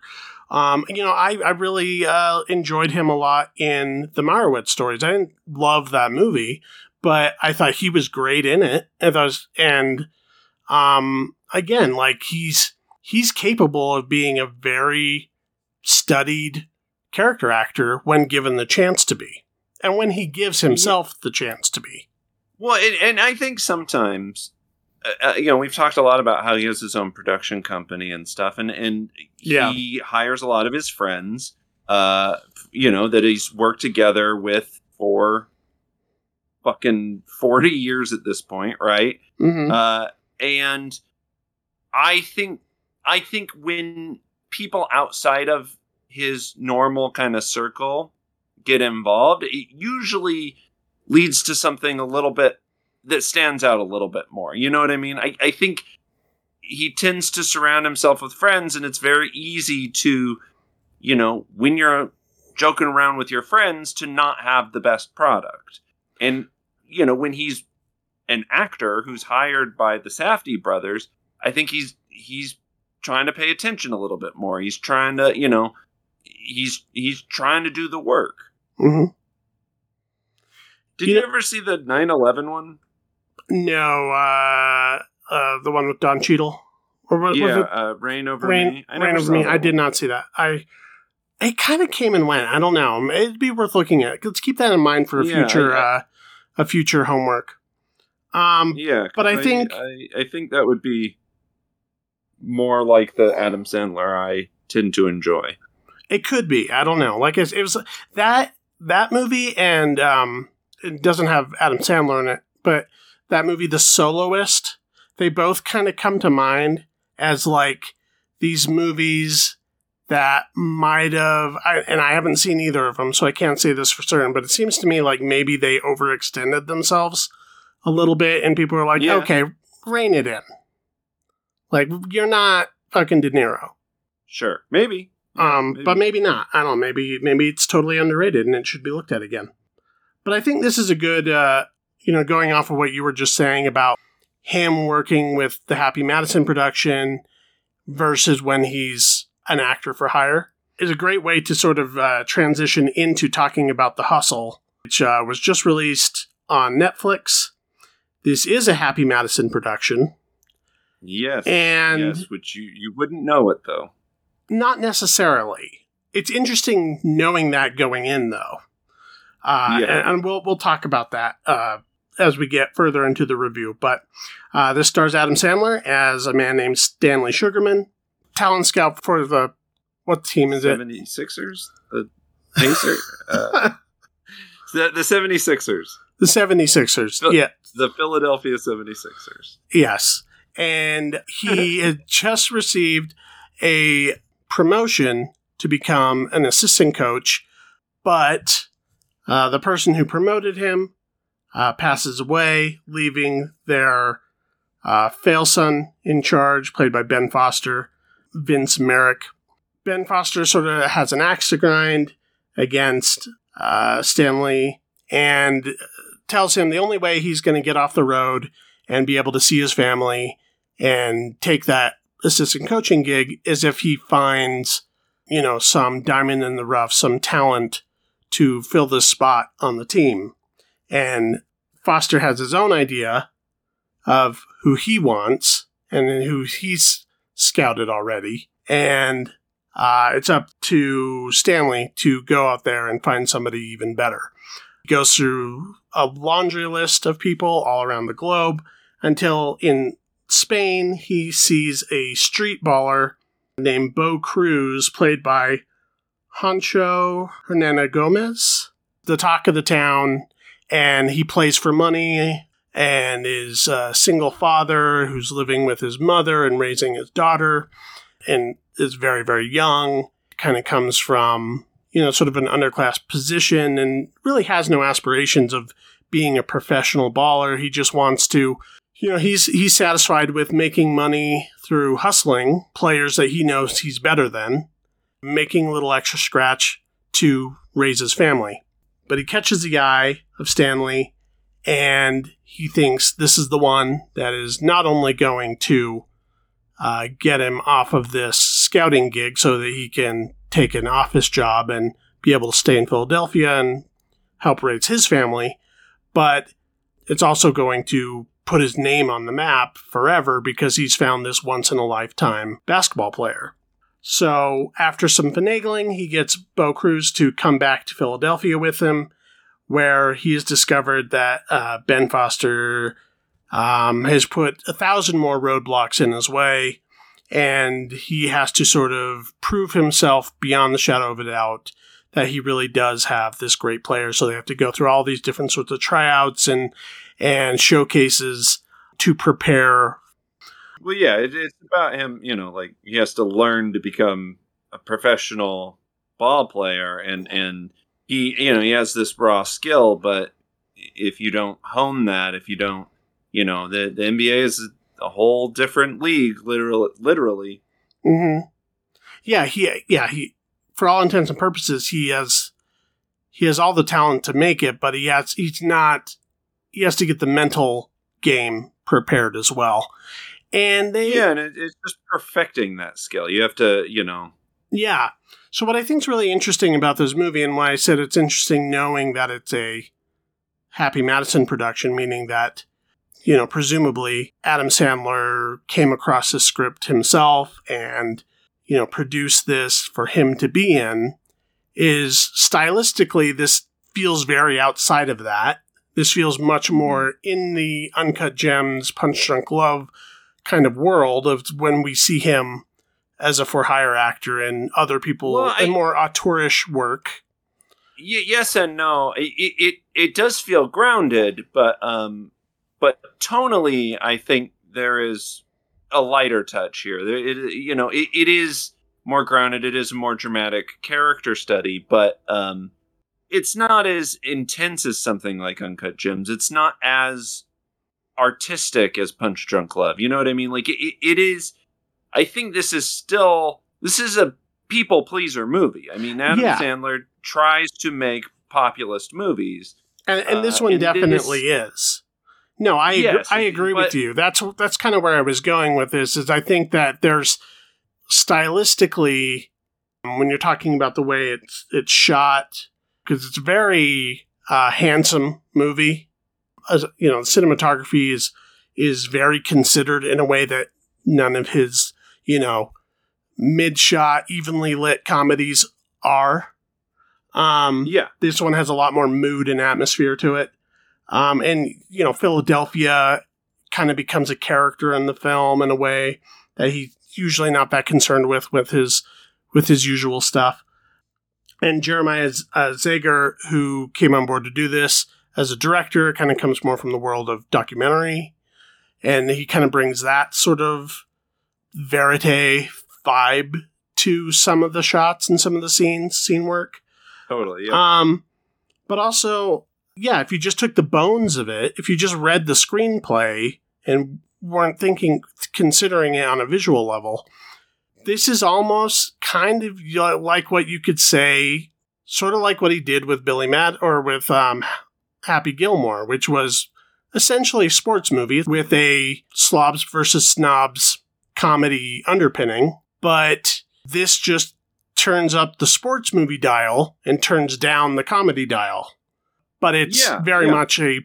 um, you know, I, I really uh, enjoyed him a lot in the Meyerowitz stories. I didn't love that movie, but I thought he was great in it. And those and um, again, like he's he's capable of being a very studied character actor when given the chance to be, and when he gives himself the chance to be. Well, and, and I think sometimes, uh, uh, you know, we've talked a lot about how he has his own production company and stuff, and and Yeah. he hires a lot of his friends, uh, you know, that he's worked together with for fucking forty years at this point, right? Mm-hmm. Uh, and I think I think when people outside of his normal kind of circle get involved, it usually leads to something a little bit that stands out a little bit more. You know what I mean? I, I think he tends to surround himself with friends, and it's very easy to, you know, when you're joking around with your friends, to not have the best product. And, you know, when he's an actor who's hired by the Safdie brothers, I think he's he's trying to pay attention a little bit more. He's trying to, you know, he's he's trying to do the work. hmm Did You you, know- ever see the 9/11 one? No, uh, uh, the one with Don Cheadle, or was yeah, it? uh, Rain Over Rain, Me. Reign over me. I did not see that. I. It kind of came and went. I don't know. It'd be worth looking at. Let's keep that in mind for a Yeah, future, I- uh, a future homework. Um, Yeah, But I think- I, I think that would be more like the Adam Sandler I tend to enjoy. It could be. I don't know. Like it's, it was that that movie, and um, it doesn't have Adam Sandler in it, but that movie, The Soloist, they both kind of come to mind as like these movies that might have, I, and I haven't seen either of them, so I can't say this for certain, but it seems to me like maybe they overextended themselves a little bit, and people are like, Yeah. okay, rein it in. Like, you're not fucking De Niro. Sure, maybe. Yeah, Um, but maybe not. I don't know. Maybe maybe it's totally underrated and it should be looked at again. But I think this is a good, uh, you know, going off of what you were just saying about him working with the Happy Madison production versus when he's an actor for hire is a great way to sort of uh, transition into talking about the Hustle, which uh, was just released on Netflix. This is a Happy Madison production, yes, and yes, which you you wouldn't know it though. Not necessarily. It's interesting knowing that going in, though. Uh, Yeah. and, and we'll we'll talk about that uh, as we get further into the review. But uh, this stars Adam Sandler as a man named Stanley Sugarman, talent scout for the what team is it? 76ers? The Pacer? uh, the, the 76ers. The 76ers. Phil- Yeah, The Philadelphia 76ers. yes. And he had just received a promotion to become an assistant coach, but uh, the person who promoted him uh, passes away, leaving their uh, fail son in charge, played by Ben Foster, Vince Merrick. Ben Foster sort of has an axe to grind against uh, Stanley and tells him the only way he's going to get off the road and be able to see his family and take that assistant coaching gig is if he finds, you know, some diamond in the rough, some talent to fill this spot on the team. And Foster has his own idea of who he wants and who he's scouted already. And uh, it's up to Stanley to go out there and find somebody even better. Goes through a laundry list of people all around the globe until in Spain he sees a street baller named Bo Cruz, played by Hancho Hernana Gomez, the talk of the town, and he plays for money and is a single father who's living with his mother and raising his daughter and is very, very young. Kind of comes from, you know, sort of an underclass position and really has no aspirations of being a professional baller. He just wants to, you know, he's he's satisfied with making money through hustling players that he knows he's better than, making a little extra scratch to raise his family. But he catches the eye of Stanley and he thinks this is the one that is not only going to uh, get him off of this scouting gig so that he can take an office job and be able to stay in Philadelphia and help raise his family, but it's also going to put his name on the map forever because he's found this once in a lifetime basketball player. So after some finagling, he gets Bo Cruz to come back to Philadelphia with him, where he has discovered that uh, Ben Foster um, has put a thousand more roadblocks in his way, and he has to sort of prove himself beyond the shadow of a doubt that he really does have this great player. So they have to go through all these different sorts of tryouts and and showcases to prepare. Well, yeah, it, it's about him. You know, like he has to learn to become a professional ball player, and and he, you know, he has this raw skill, but if you don't hone that, if you don't, you know, the the NBA is a whole different league, literally. Literally, hmm Yeah, he yeah he for all intents and purposes he has he has all the talent to make it, but he has he's not he has to get the mental game prepared as well. And they yeah, and it, it's just perfecting that skill. You have to, you know, Yeah. So what I think is really interesting about this movie and why I said it's interesting knowing that it's a Happy Madison production, meaning that, you know, presumably Adam Sandler came across the script himself and, you know, produced this for him to be in, is stylistically this feels very outside of that. This feels much more in the Uncut Gems, Punch Drunk Love kind of world of when we see him as a for hire actor and other people Well, I- in more auteurish work. y- yes and no. It, it it it does feel grounded, but um, but tonally, I think there is a lighter touch here. It, you know, it, it is more grounded. It is a more dramatic character study, but um, it's not as intense as something like Uncut Gems. It's not as artistic as Punch Drunk Love. You know what I mean? Like it, it is. I think this is still this is a people pleaser movie. I mean, Adam Yeah. Sandler tries to make populist movies. and, and this Uh, one and it definitely is. No, I agree, I agree with you. That's that's kind of where I was going with this. Is I think that there's stylistically when you're talking about the way it's it's shot because it's a very uh, handsome movie. As, you know, the cinematography is is very considered in a way that none of his you know mid shot evenly lit comedies are. Um, Yeah, this one has a lot more mood and atmosphere to it. Um, and, you know, Philadelphia kind of becomes a character in the film in a way that he's usually not that concerned with, with his, with his usual stuff. And Jeremiah uh, Zagar, who came on board to do this as a director, kind of comes more from the world of documentary. And he kind of brings that sort of verite vibe to some of the shots and some of the scenes, scene work. totally. Yeah. Um, but also, yeah, if you just took the bones of it, if you just read the screenplay and weren't thinking, considering it on a visual level, this is almost kind of like what you could say, sort of like what he did with Billy Matt or with um, Happy Gilmore, which was essentially a sports movie with a slobs versus snobs comedy underpinning, but this just turns up the sports movie dial and turns down the comedy dial. But it's Yeah, very yeah. much a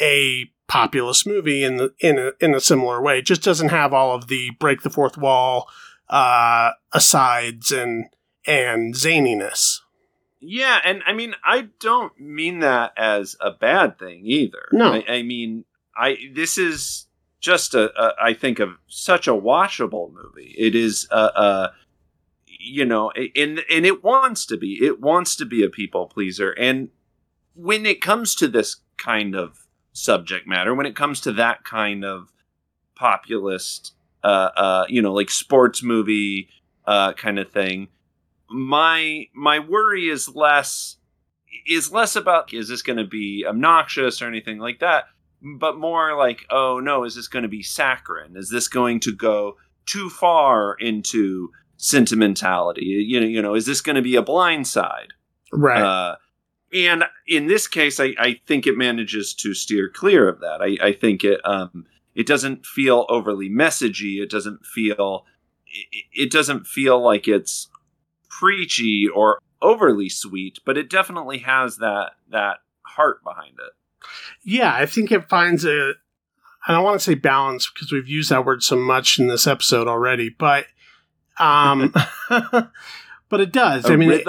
a populist movie in the in a, in a similar way. It just doesn't have all of the break the fourth wall uh, asides and and zaniness. Yeah, and I mean, I don't mean that as a bad thing either. No. I, I mean, I this is just a, a I think of such a watchable movie. It is a, a you know, and and it wants to be. It wants to be a people pleaser, and when it comes to this kind of subject matter, when it comes to that kind of populist, uh, uh, you know, like sports movie uh, kind of thing, my my worry is less is less about is this going to be obnoxious or anything like that, but more like oh no, is this going to be saccharine? Is this going to go too far into sentimentality? You know, you know, is this going to be a blind side? Right. Uh, and in this case, I, I think it manages to steer clear of that. I, I think it um, it doesn't feel overly messagey. It doesn't feel it, it doesn't feel like it's preachy or overly sweet, but it definitely has that that heart behind it. yeah, I think it finds a. I don't want to say balance because we've used that word so much in this episode already, but um, but it does. A I mean, it-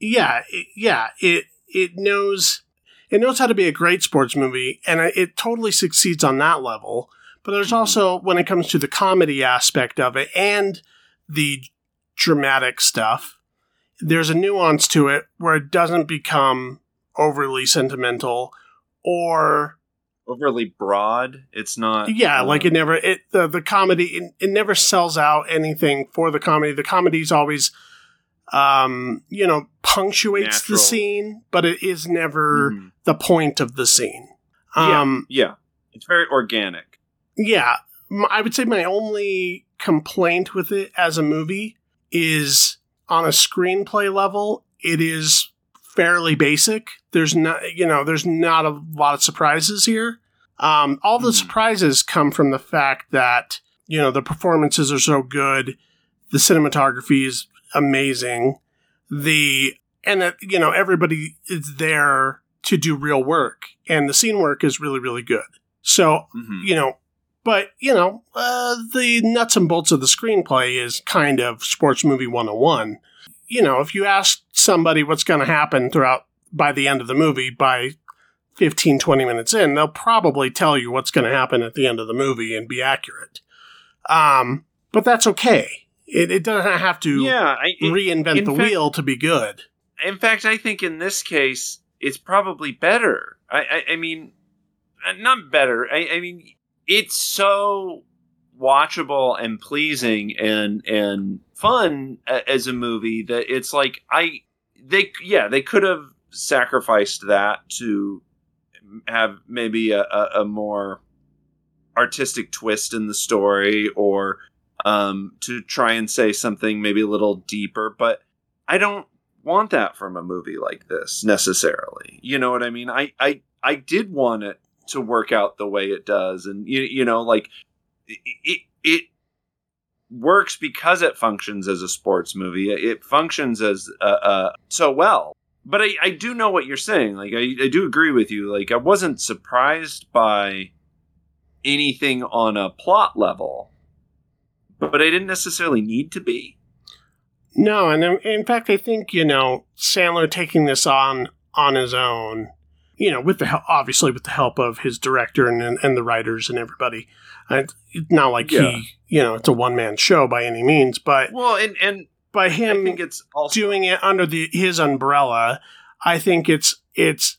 yeah, it, yeah, it it knows it knows how to be a great sports movie, and it, totally succeeds on that level. But there's Mhm. also when it comes to the comedy aspect of it and the dramatic stuff, there's a nuance to it where it doesn't become overly sentimental or overly broad. It's not. yeah, uh, like it never it the the comedy it, it never sells out anything for the comedy. The comedy's always um you know punctuates the scene, but it is never mhm. the point of the scene. Yeah. Um yeah, it's very organic. yeah, I would say my only complaint with it as a movie is on a screenplay level, it is fairly basic. There's not, you know, there's not a lot of surprises here. Um, all the Hmm. surprises come from the fact that, you know, the performances are so good, the cinematography is amazing, the, and that, you know, everybody is there to do real work, and the scene work is really, really good. So Mhm. you know, but you know, uh, the nuts and bolts of the screenplay is kind of sports movie 101. You know, if you ask somebody what's going to happen throughout by the end of the movie by 15 20 minutes in, they'll probably tell you what's going to happen at the end of the movie and be accurate. Um, but that's okay. It, it doesn't have to Yeah, I, it- reinvent the fact- wheel to be good. in fact, I think in this case, it's probably better. I, I, I mean, uh, not better. I, I mean, it's so watchable and pleasing and and fun a- as a movie that it's like I they yeah they could have sacrificed that to have maybe a, a, a more artistic twist in the story or um, to try and say something maybe a little deeper but I don't want that from a movie like this necessarily you know what I mean I I I did want it to work out the way it does and you, you know like it it works because it functions as a sports movie. It functions as uh, uh, so well. But I, I do know what you're saying. Like I, I do agree with you. Like I wasn't surprised by anything on a plot level, but I didn't necessarily need to be. No, and in, fact, I think you know Sandler taking this on on his own, you know, with the hel- obviously with the help of his director and and, and the writers and everybody. It's not like Yeah. he, you know, it's a one man show by any means, but Well, and and by I him think it's also doing it under the his umbrella, I think it's it's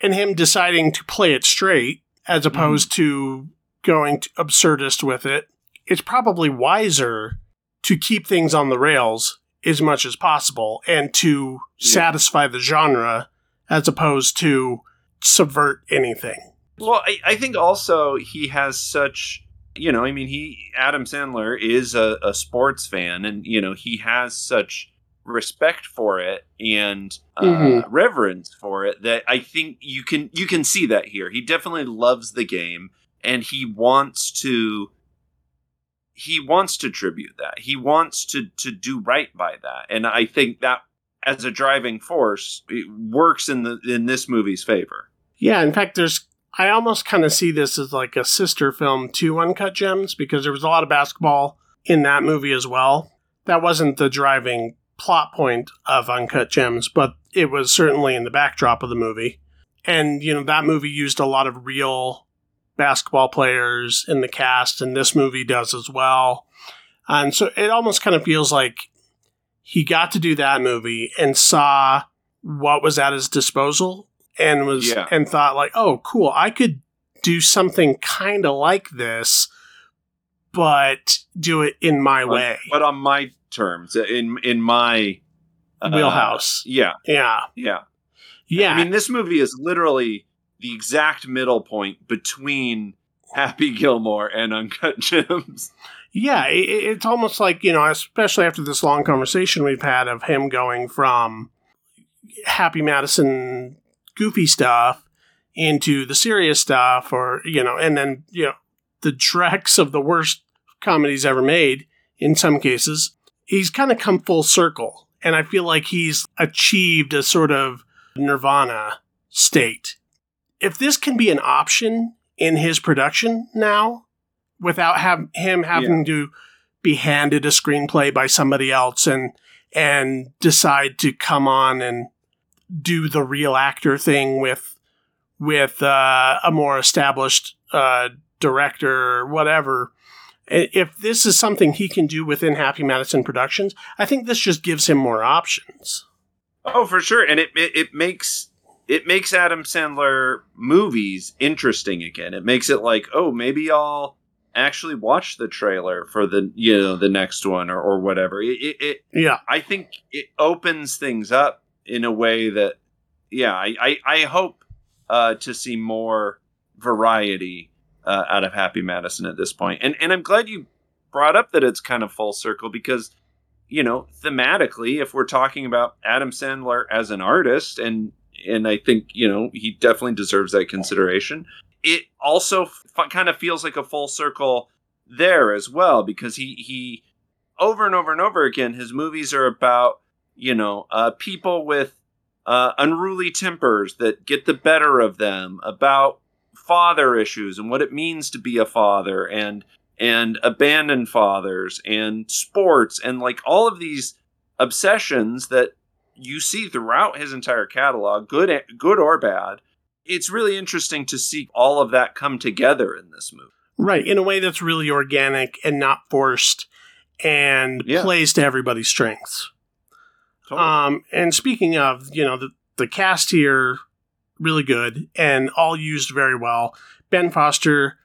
and him deciding to play it straight as Mm-hmm. opposed to going to absurdist with it. It's probably wiser to keep things on the rails as much as possible and to Yeah. satisfy the genre as opposed to subvert anything. Well, I, I think also he has such, you know, I mean, he Adam Sandler is a, a sports fan, and you know, he has such respect for it and uh, Mhm. reverence for it that I think you can you can see that here. He definitely loves the game, and he wants to he wants to tribute that. He wants to to do right by that, and I think that as a driving force, it works in the in this movie's favor. Yeah, in fact, there's. I almost kind of see this as like a sister film to Uncut Gems because there was a lot of basketball in that movie as well. That wasn't the driving plot point of Uncut Gems, but it was certainly in the backdrop of the movie. And, you know, that movie used a lot of real basketball players in the cast, and this movie does as well. And so it almost kind of feels like he got to do that movie and saw what was at his disposal and was Yeah. and thought like, oh, cool, I could do something kind of like this, but do it in my On- way. but on my terms, in in my uh, Wheelhouse. Yeah, yeah, yeah, yeah. I mean, this movie is literally the exact middle point between Happy Gilmore and Uncut Gems. Yeah, i- i it's almost like, you know, especially after this long conversation we've had of him going from Happy Madison goofy stuff into the serious stuff, or, you know, and then, you know, the dregs of the worst comedies ever made in some cases. He's kind of come full circle. And I feel like he's achieved a sort of nirvana state. If this can be an option in his production now, without have, him having to be handed a screenplay by somebody else and and decide to come on and do the real actor thing with with uh, a more established uh, director or whatever. If this is something he can do within Happy Madison Productions, I think this just gives him more options. Oh, for sure, and it, it it makes it makes Adam Sandler movies interesting again. It makes it like, oh, maybe I'll actually watch the trailer for the you know the next one or, or whatever. It, it, it Yeah, I think it opens things up in a way that, yeah, I, I, I hope uh, to see more variety uh, out of Happy Madison at this point. And and I'm glad you brought up that it's kind of full circle because, you know, thematically, if we're talking about Adam Sandler as an artist, and and I think you know he definitely deserves that consideration. It also f- kind of feels like a full circle there as well because he he over and over and over again his movies are about you know uh, people with uh, unruly tempers that get the better of them about father issues and what it means to be a father and and abandoned fathers and sports and like all of these obsessions that you see throughout his entire catalog good good or bad it's really interesting to see all of that come together in this movie right. In a way that's really organic and not forced, and Yeah. plays to everybody's strengths. Um, and speaking of, you know, the, the cast here, really good and all used very well. Ben Foster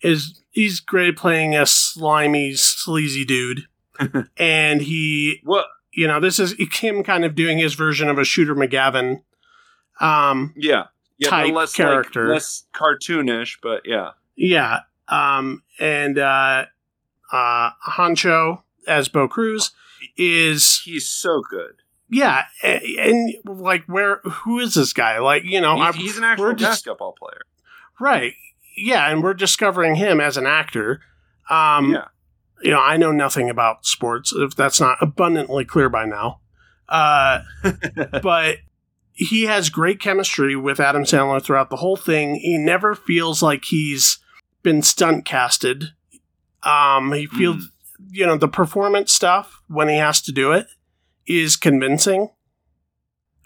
is he's great playing a slimy, sleazy dude, and he, Well, you know, this is him kind of doing his version of a Shooter McGavin. Um, yeah, yeah, Type less character. like, less cartoonish, but yeah, yeah, um, and uh, uh, Juancho as Bo Cruz is he's so good. yeah, a- and, like where who is this guy? Like you know, He's, he's an actual basketball player. right, yeah, and we're discovering him as an actor. Um, yeah, you know, I know nothing about sports, if that's not abundantly clear by now. Uh, but he has great chemistry with Adam Sandler throughout the whole thing. He never feels like he's been stunt casted. Um, he feels, you know, the performance stuff when he has to do it is convincing.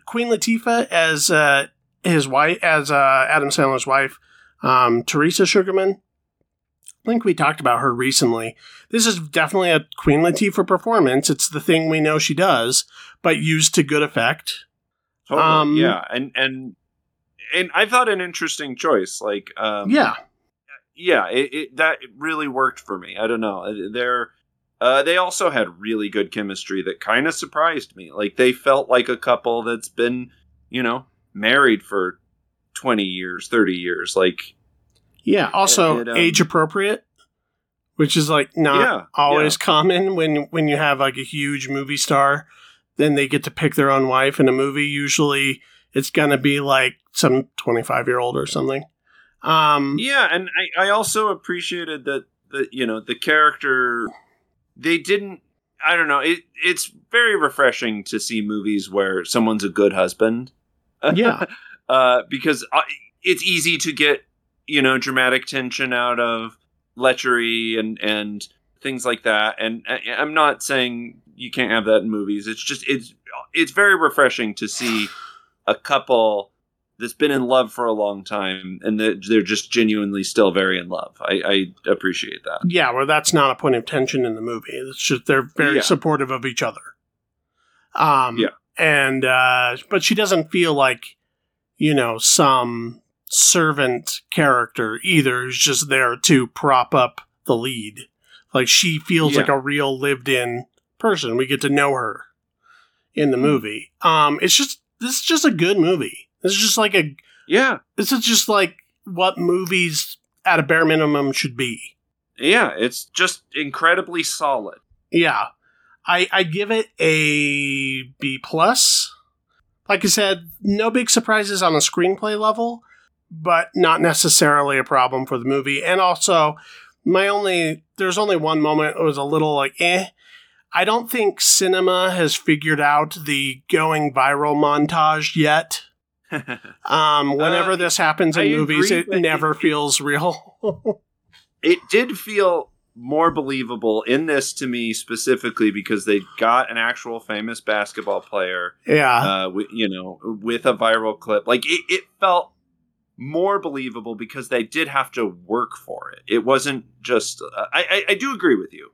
Queen Latifah as uh, his wife, as uh, Adam Sandler's wife, um, Teresa Sugerman. I think we talked about her recently. This is definitely a Queen Latifah performance. It's the thing we know she does, but used to good effect. totally. um, yeah, and and and I thought an interesting choice. Like, um, yeah, yeah, it, it that really worked for me. I don't know. They're uh, they also had really good chemistry that kind of surprised me. Like they felt like a couple that's been, you know, married for twenty years, thirty years. Like, yeah. Also, it, um, age appropriate, which is like not Yeah, always common when when you have like a huge movie star. Then they get to pick their own wife in a movie. Usually, it's gonna be like some twenty five year old or something. Um, yeah, and I, I also appreciated that the you know the character they didn't. I don't know. It it's very refreshing to see movies where someone's a good husband. Yeah. uh, because I, it's easy to get you know dramatic tension out of lechery and and things like that. And I, I'm not saying you can't have that in movies. It's just it's it's very refreshing to see a couple that's been in love for a long time and that they're just genuinely still very in love. I, I appreciate that. Yeah, well, that's not a point of tension in the movie. It's just they're very Yeah. supportive of each other. Um, Yeah. and uh, but she doesn't feel like you know some servant character either, who's just there to prop up the lead. Like she feels Yeah. like a real lived-in person. We get to know her in the movie. Um, it's just this is just a good movie. This is just like a Yeah, this is just like what movies at a bare minimum should be. yeah, it's just incredibly solid. Yeah. I I give it a B plus. Like I said, no big surprises on a screenplay level, but not necessarily a problem for the movie. And also, my only there's only one moment it was a little like eh. I don't think cinema has figured out the going viral montage yet. Um, whenever Uh, this happens in I movies, it never it- feels real. it did feel more believable in this to me specifically because they got an actual famous basketball player yeah. uh with, you know with a viral clip like it, it felt more believable because they did have to work for it. It wasn't just uh, I, I i do agree with you.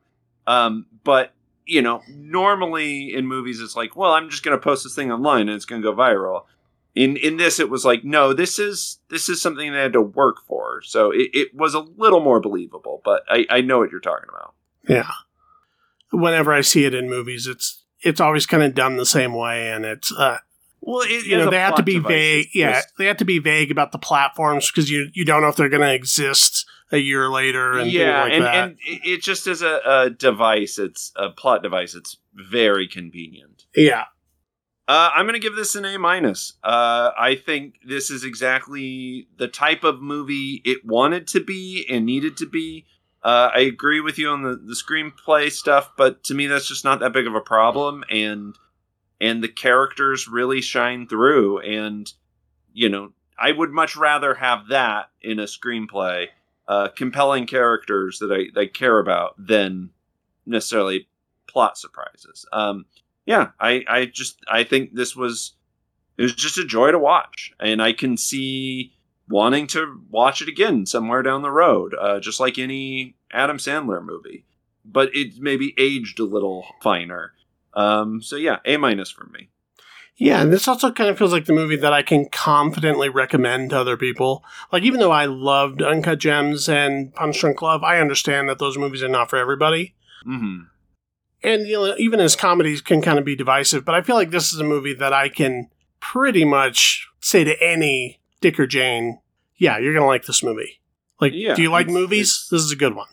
Um but you know normally in movies it's like well i'm just gonna post this thing online and it's gonna go viral. In in this it was like no this is this is something they had to work for. So it, it was a little more believable but i i know what you're talking about. Yeah. Whenever I see it in movies, it's it's always kind of done the same way, and it's uh, well it, you know they have to be device, vague. Yeah, they have to be vague about the platforms because you you don't know if they're going to exist a year later and yeah, like and, that. and it it just is a, a device, it's a plot device. It's very convenient. yeah, Uh, I'm going to give this an A minus. Uh, I think this is exactly the type of movie it wanted to be and needed to be. Uh, I agree with you on the, the screenplay stuff, but to me, that's just not that big of a problem. And and the characters really shine through. And you know, I would much rather have that in a screenplay, uh, compelling characters that I, care about than necessarily plot surprises. Um, yeah, I, I just I think this was it was just a joy to watch, and I can see wanting to watch it again somewhere down the road, uh, just like any Adam Sandler movie. But it maybe aged a little finer. Um, so yeah, A minus for me. Yeah, and this also kind of feels like the movie that I can confidently recommend to other people. Like, even though I loved Uncut Gems and Punch Drunk Love, I understand that those movies are not for everybody. hmm And you know, even as comedies can kind of be divisive, but I feel like this is a movie that I can pretty much say to any Dick or Jane, "Yeah, you're gonna like this movie." Like, Yeah, do you like movies? This is a good one.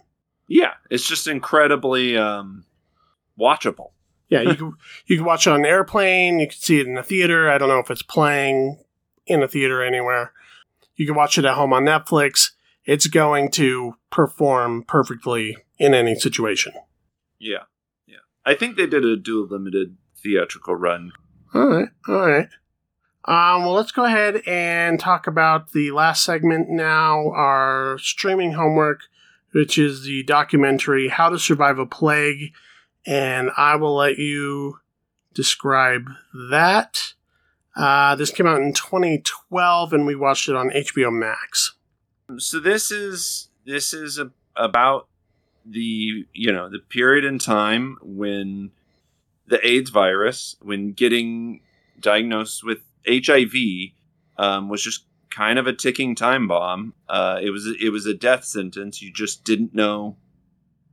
Yeah, it's just incredibly um, watchable. Yeah, you can you can watch it on an airplane. You can see it in a theater. I don't know if it's playing in a theater anywhere. You can watch it at home on Netflix. It's going to perform perfectly in any situation. Yeah, yeah. I think they did a dual limited theatrical run. All right, all right. Um, well, let's go ahead and talk about the last segment now. Our streaming homework, which is the documentary "How to Survive a Plague," and I will let you describe that. Uh, this came out in 2012, and we watched it on HBO Max. So this is this is a, about the you know the period in time when the AIDS virus, when getting diagnosed with HIV, um, was just kind of a ticking time bomb. Uh, it was it was a death sentence. You just didn't know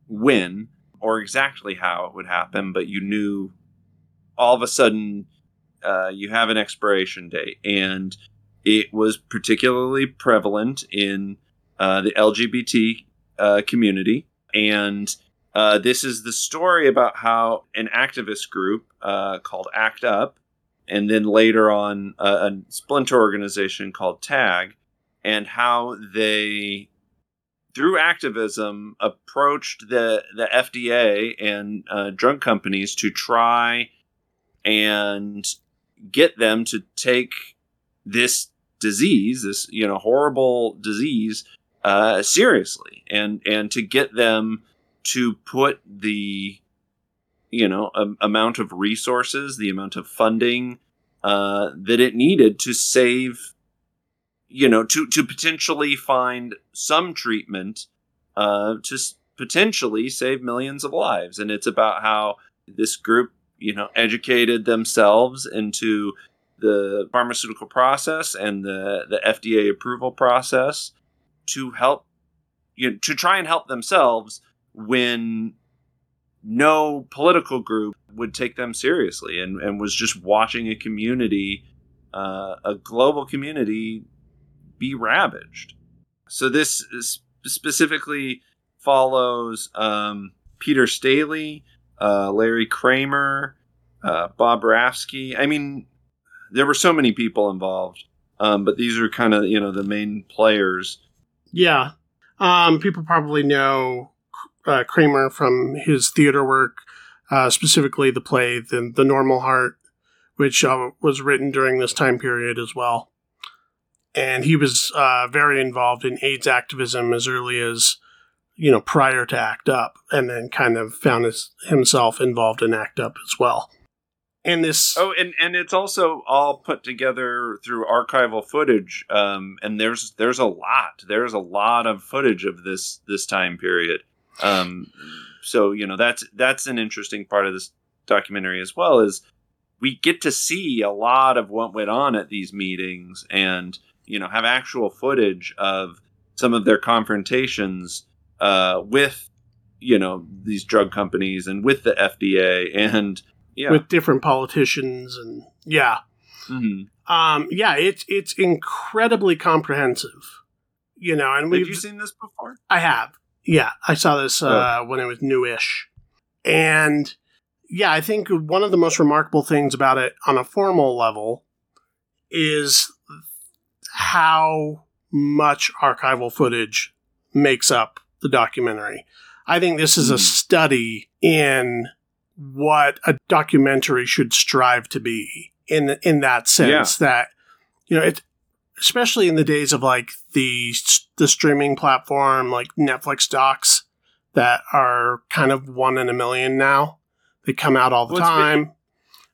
when or exactly how it would happen, but you knew all of a sudden uh, you have an expiration date, and it was particularly prevalent in uh, the LGBT uh, community. And uh, this is the story about how an activist group uh, called ACT UP, and then later on a, a splinter organization called TAG, and how they, through activism, approached the, the FDA and uh, drug companies to try and get them to take this disease, this you know horrible disease, uh, seriously, and and to get them to put the you know amount of resources, the amount of funding uh, that it needed to save, you know, to to potentially find some treatment uh, to s- potentially save millions of lives, and it's about how this group you know educated themselves into the pharmaceutical process and the, the FDA approval process to help you know, to try and help themselves when no political group would take them seriously and, and was just watching a community uh, a global community be ravaged so this is specifically follows um, peter staley uh, larry kramer uh, bob rafsky i mean there were so many people involved um, but these are kind of you know the main players Yeah. Um, people probably know uh, Kramer from his theater work, uh, specifically the play the, the Normal Heart, which uh, was written during this time period as well. And he was uh, very involved in AIDS activism as early as, you know, prior to ACT UP, and then kind of found his, himself involved in ACT UP as well. And this. Oh, and and it's also all put together through archival footage. Um, and there's there's a lot. There's a lot of footage of this this time period. Um, so you know that's that's an interesting part of this documentary as well. Is we get to see a lot of what went on at these meetings, and you know have actual footage of some of their confrontations uh, with you know these drug companies and with the FDA and yeah. with different politicians and yeah Mhm. um yeah it's it's incredibly comprehensive you know and Have we've you seen this before? i have yeah i saw this uh Oh. when it was newish and yeah i think one of the most remarkable things about it on a formal level is how much archival footage makes up the documentary. I think this is a Hmm. study in what a documentary should strive to be in in that sense that you know it especially in the days of like the the streaming platform like Netflix docs that are kind of one in a million now they come out all the Well, time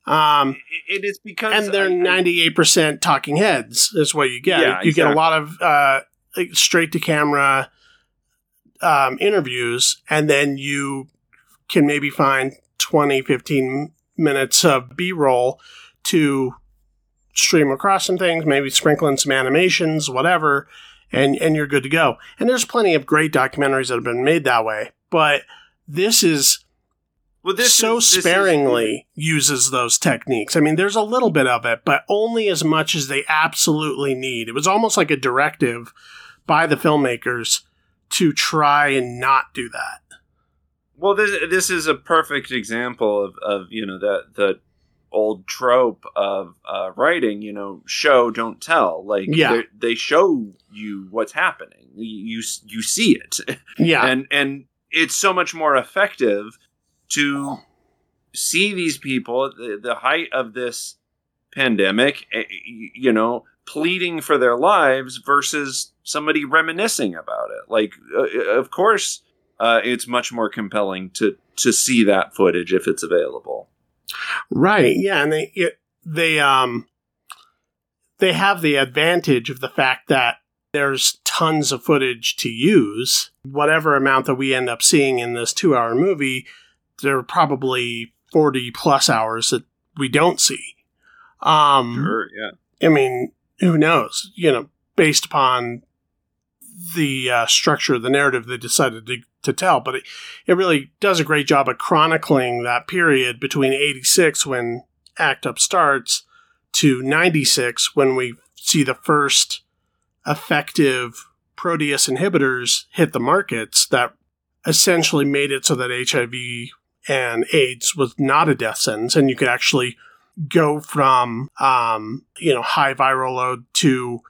um It- is because and they're I- I- 98% talking heads is what you get Yeah, you get a lot of uh straight to camera um interviews and then you can maybe find 20 15 minutes of b-roll to stream across some things, maybe sprinkle in some animations, whatever, and and you're good to go. And there's plenty of great documentaries that have been made that way, but this is well, this so is, sparingly uses those techniques. I mean, there's a little bit of it, but only as much as they absolutely need. It was almost like a directive by the filmmakers to try and not do that. Well, this this is a perfect example of, of you know that the old trope of uh, writing. You know, show don't tell. Like Yeah. they show you what's happening. You you see it. Yeah, and and it's so much more effective to see these people at the, the height of this pandemic eh, you know pleading for their lives versus somebody reminiscing about it like uh, of course uh, it's much more compelling to to see that footage if it's available right. Yeah, and they it, they um they have the advantage of the fact that there's tons of footage to use. Whatever amount that we end up seeing in this two-hour movie, there are probably forty plus hours that we don't see. Um, sure yeah I mean, who knows? You know, based upon the uh, structure of the narrative they decided to, to tell, but it, it really does a great job of chronicling that period between 86 when Act Up starts to 96 when we see the first effective protease inhibitors hit the markets that essentially made it so that HIV and AIDS was not a death sentence and you could actually go from um, you know high viral load to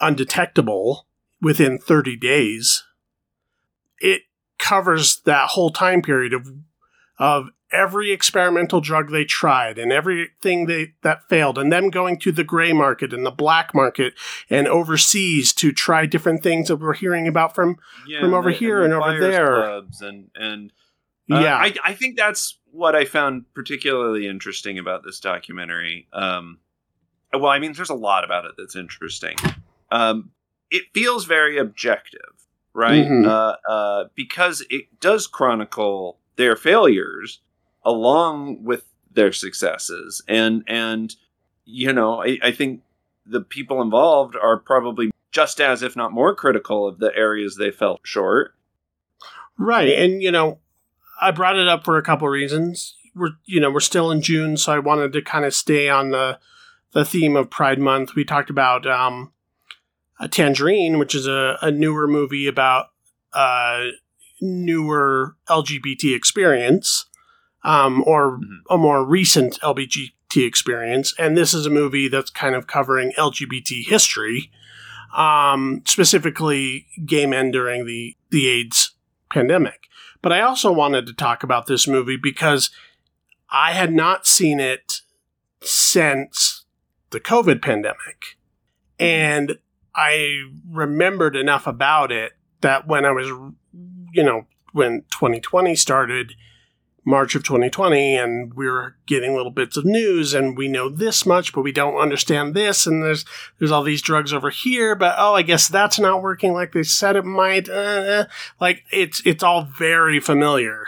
undetectable within 30 days it covers that whole time period of of every experimental drug they tried and everything they that failed and them going to the gray market and the black market and overseas to try different things that we're hearing about from yeah, From over the- here the and over there. clubs and and uh, yeah I, I think that's what I found particularly interesting about this documentary. Um, well, I mean, there's a lot about it that's interesting. Um, it feels very objective, right? Mhm. Uh, uh, because it does chronicle their failures along with their successes, and and you know, I, I think the people involved are probably just as, if not more, critical of the areas they fell short. Right. And, you know, I brought it up for a couple reasons. We're, you know, we're still in June, so I wanted to kind of stay on the, the theme of Pride Month. We talked about um, a Tangerine, which is a, a newer movie about uh, newer LGBT experience, um, or Mhm. a more recent LGBT experience. And this is a movie that's kind of covering LGBT history, um, specifically gay men during the, the AIDS pandemic. But I also wanted to talk about this movie because I had not seen it since the COVID pandemic. Mm-hmm. And I remembered enough about it that when I was, you know, when 2020 started, March of 2020, and we're getting little bits of news, and we know this much, but we don't understand this, and there's there's all these drugs over here, but oh, I guess that's not working like they said it might. Uh, uh, like it's it's all very familiar,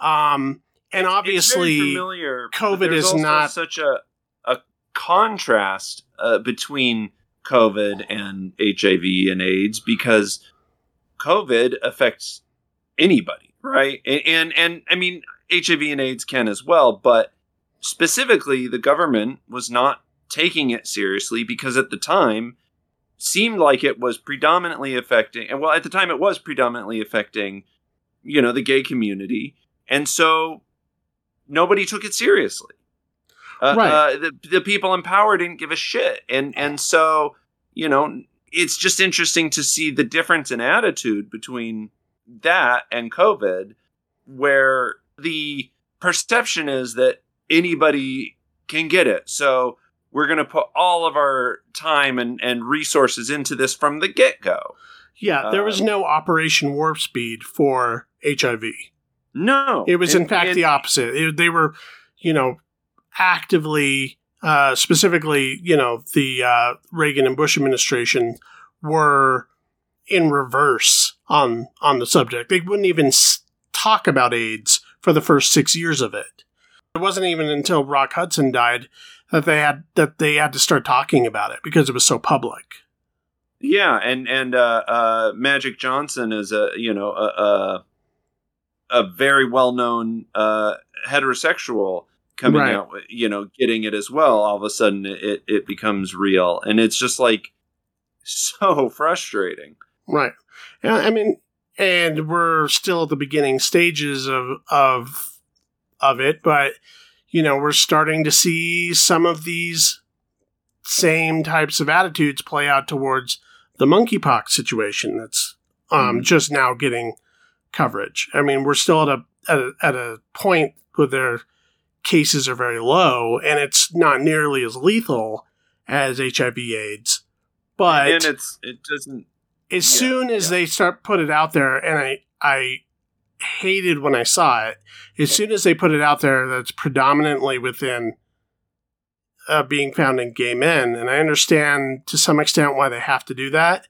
um, and obviously, familiar. COVID is not- such a a contrast uh, between COVID and HIV and AIDS because COVID affects anybody, right? And and, and I mean HIV and AIDS can as well, but specifically the government was not taking it seriously because at the time seemed like it was predominantly affecting and well at the time it was predominantly affecting you know the gay community and so nobody took it seriously uh, Right. uh, the, the people in power didn't give a shit and and so you know it's just interesting to see the difference in attitude between that and covid where the perception is that anybody can get it so we're going to put all of our time and, and resources into this from the get-go yeah, there was uh, no Operation Warp Speed for HIV. no It was, in And- fact, and- the opposite. It- they were, you know, actively, uh, specifically, you know, the uh, Reagan and Bush administration were in reverse on on the subject. They wouldn't even talk about AIDS for the first six years of it. It wasn't even until Rock Hudson died that they had that they had to start talking about it because it was so public. Yeah, and and uh, uh, Magic Johnson is a you know a a, a very well known uh, heterosexual coming Right. out, you know, getting it as well. All of a sudden, it it becomes real, and it's just like so frustrating. Right. Yeah, I mean, and we're still at the beginning stages of of of it, but you know, we're starting to see some of these same types of attitudes play out towards the monkeypox situation that's um, Mhm. just now getting coverage. I mean, we're still at a, at a at a point where their cases are very low, and it's not nearly as lethal as HIV/AIDS. But and it's it doesn't. As Yeah, soon as yeah. they start put it out there and i i hated when i saw it as soon as they put it out there that's predominantly within uh, being found in gay men and i understand to some extent why they have to do that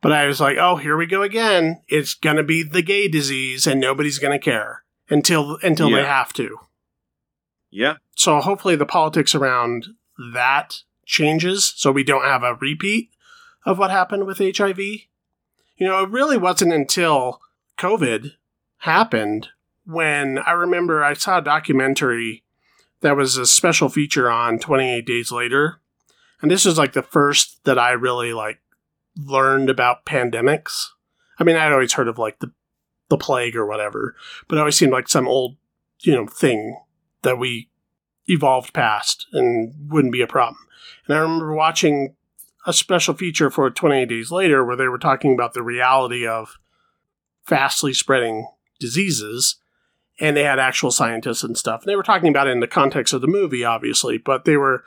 but i was like oh here we go again. It's gonna be the gay disease and nobody's gonna care until until they have to. Yeah, so hopefully the politics around that changes so we don't have a repeat of what happened with HIV. You know, it really wasn't until COVID happened when I remember I saw a documentary that was a special feature on 28 Days Later. And this was like the first that I really like learned about pandemics. I mean, I'd always heard of like the the plague or whatever, but it always seemed like some old, you know, thing that we evolved past and wouldn't be a problem. And I remember watching a special feature for 28 Days Later where they were talking about the reality of fastly spreading diseases. And they had actual scientists and stuff. And they were talking about it in the context of the movie, obviously, but they were,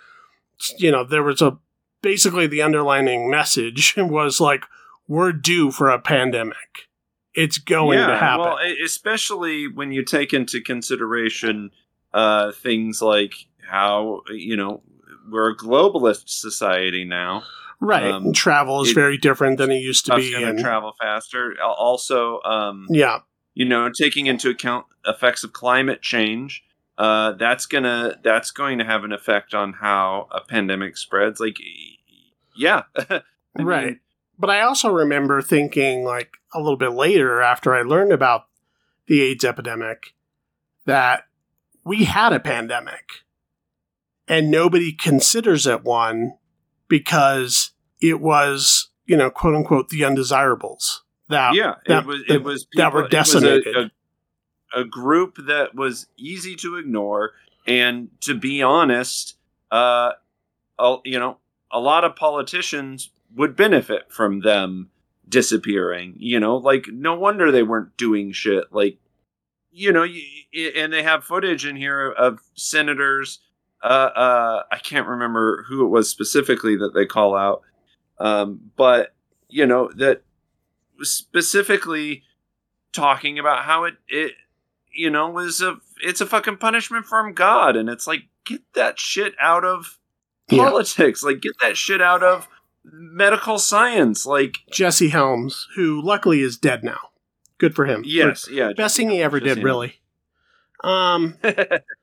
you know, there was a basically the underlining message was like, we're due for a pandemic. It's going to happen. Well, especially when you take into consideration uh, things like how you know we're a globalist society now. Right. um, travel is it- very different than it used to be. And, travel faster. Also, um, yeah. you know, taking into account effects of climate change, uh, that's gonna that's going to have an effect on how a pandemic spreads. Like, yeah, I mean, Right. But I also remember thinking, like, a little bit later after I learned about the AIDS epidemic, that we had a pandemic and nobody considers it one because it was, you know, quote unquote, the undesirables. That, yeah, that- it was it was that were people- was a- decimated. A, a group that was easy to ignore, and to be honest, uh, you know, a lot of politicians would benefit from them disappearing. You know, like no wonder they weren't doing shit. Like, you know, y- y- and they have footage in here of senators. Uh, uh, I can't remember who it was specifically that they call out, um, but you know that specifically talking about how it it you know was a it's a fucking punishment from God, and it's like get that shit out of Yeah. politics, like get that shit out of medical science, like Jesse Helms, who luckily is dead now. Good for him. yes, yeah, Best thing he ever Jesse did, really. Um,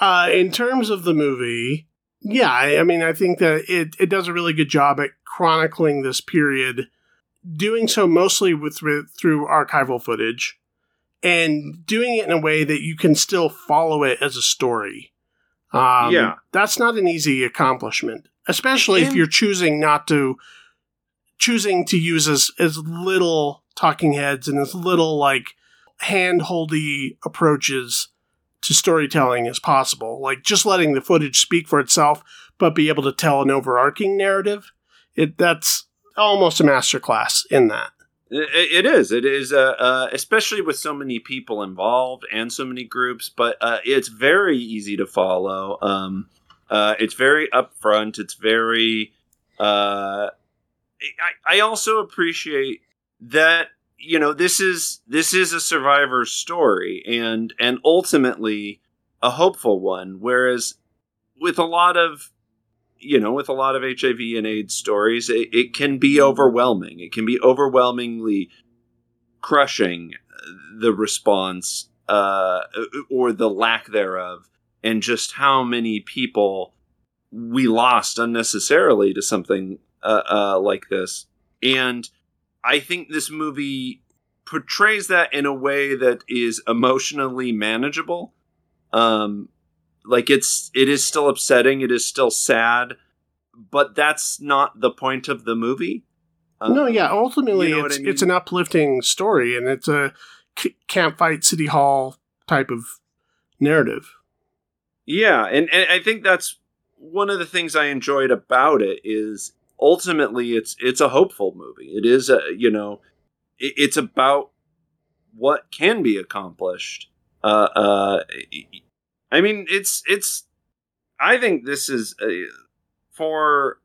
Uh, in terms of the movie, yeah, I, I mean, I think that it, it does a really good job at chronicling this period, doing so mostly with, with through archival footage, and doing it in a way that you can still follow it as a story. Um, Yeah. that's not an easy accomplishment, especially if you're choosing not to choosing to use as as little talking heads and as little like hand-holdy approaches to storytelling as possible. Like just letting the footage speak for itself, but be able to tell an overarching narrative. It that's almost a masterclass in that. It, it is. It is, uh, uh, especially with so many people involved and so many groups. But uh, it's very easy to follow. Um, uh, it's very upfront. It's very. Uh, I, I also appreciate that you know this is this is a survivor's story and and ultimately a hopeful one. Whereas with a lot of you know, with a lot of HIV and AIDS stories, it, it can be overwhelming. It can be overwhelmingly crushing uh, the response uh, or the lack thereof and just how many people we lost unnecessarily to something uh, uh, like this. And I think this movie portrays that in a way that is emotionally manageable. Um, like it's it is still upsetting, it is still sad, but that's not the point of the movie. Um, no, yeah, ultimately you know it's I mean? it's an uplifting story, and it's a can't fight city hall type of narrative. Yeah, and, and I think that's one of the things I enjoyed about it is ultimately it's it's a hopeful movie. It is a you know it, it's about what can be accomplished. Uh, uh, I mean, it's it's. I think this is a, for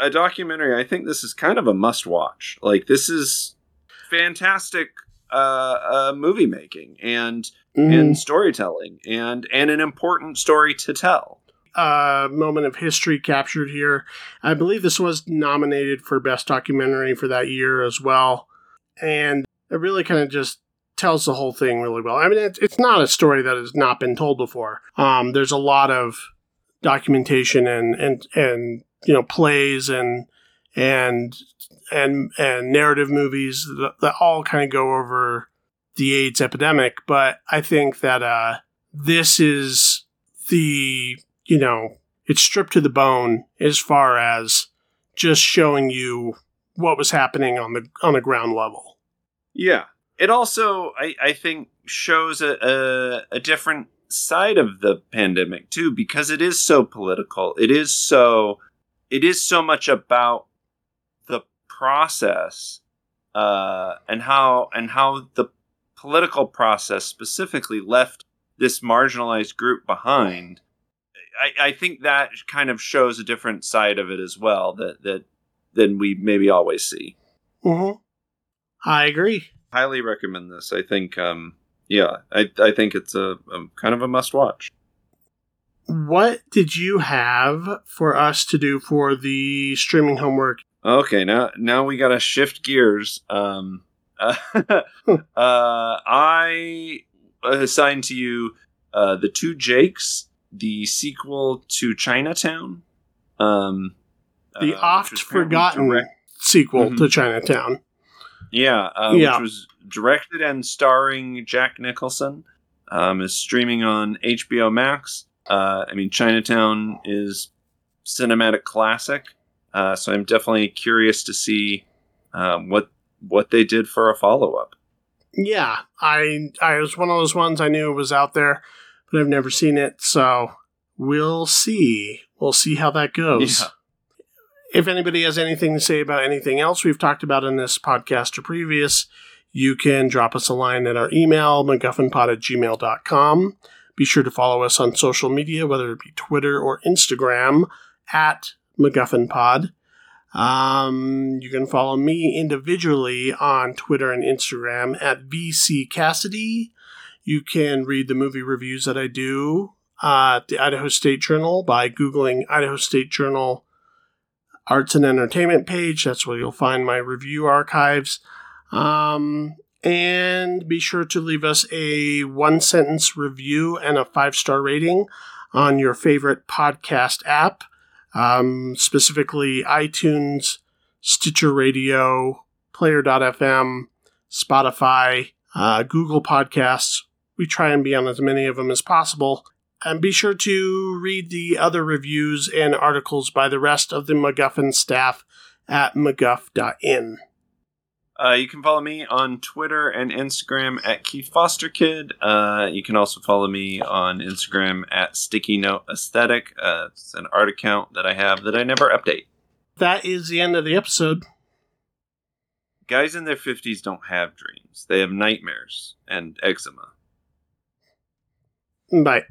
a documentary. I think this is kind of a must watch. Like this is fantastic uh, uh, movie making and mm. and storytelling and and an important story to tell. Uh, moment of history captured here. I believe this was nominated for best documentary for that year as well, and it really kind of just tells the whole thing really well. I mean, it's, it's not a story that has not been told before. Um, there's a lot of documentation and and and you know plays and and and and narrative movies that, that all kind of go over the AIDS epidemic. But I think that uh, this is the you know it's stripped to the bone as far as just showing you what was happening on the on the ground level. Yeah, it also I, I think shows a, a, a different side of the pandemic too because it is so political. It is so it is so much about the process uh, and how and how the political process specifically left this marginalized group behind. I, I think that kind of shows a different side of it as well that that than we maybe always see. Mm-hmm. I agree. Highly recommend this. I think, um, yeah, I, I think it's a, a kind of a must watch. What did you have for us to do for the streaming homework Okay, now now we gotta shift gears. Um, uh, uh, I assigned to you uh, the Two Jakes, the sequel to Chinatown. Um, the uh, oft forgotten direct- sequel mm-hmm. to Chinatown. Yeah, uh, yeah, which was directed and starring Jack Nicholson. Um, is streaming on HBO Max. Uh, I mean, Chinatown is cinematic classic. Uh, so I'm definitely curious to see um, what what they did for a follow up. Yeah, I I was one of those ones I knew was out there, but I've never seen it. So we'll see. We'll see how that goes. Yeah. If anybody has anything to say about anything else we've talked about in this podcast or previous, you can drop us a line at our email, MacGuffinPod at gmail.com. Be sure to follow us on social media, whether it be Twitter or Instagram, at MacGuffin Pod. Um, you can follow me individually on Twitter and Instagram at VC Cassidy. You can read the movie reviews that I do at the Idaho State Journal by Googling Idaho State Journal Arts and Entertainment page. That's where you'll find my review archives. Um, and be sure to leave us a one sentence review and a five star rating on your favorite podcast app um, specifically iTunes, Stitcher Radio, Player.fm, Spotify, uh, Google Podcasts. We try and be on as many of them as possible. And be sure to read the other reviews and articles by the rest of the MacGuffin staff at MacGuff.in. Uh, you can follow me on Twitter and Instagram at Keith Foster Kid. Uh, you can also follow me on Instagram at Sticky Note Aesthetic. Uh, it's an art account that I have that I never update. That is the end of the episode. Guys in their 50s don't have dreams, they have nightmares and eczema. Bye.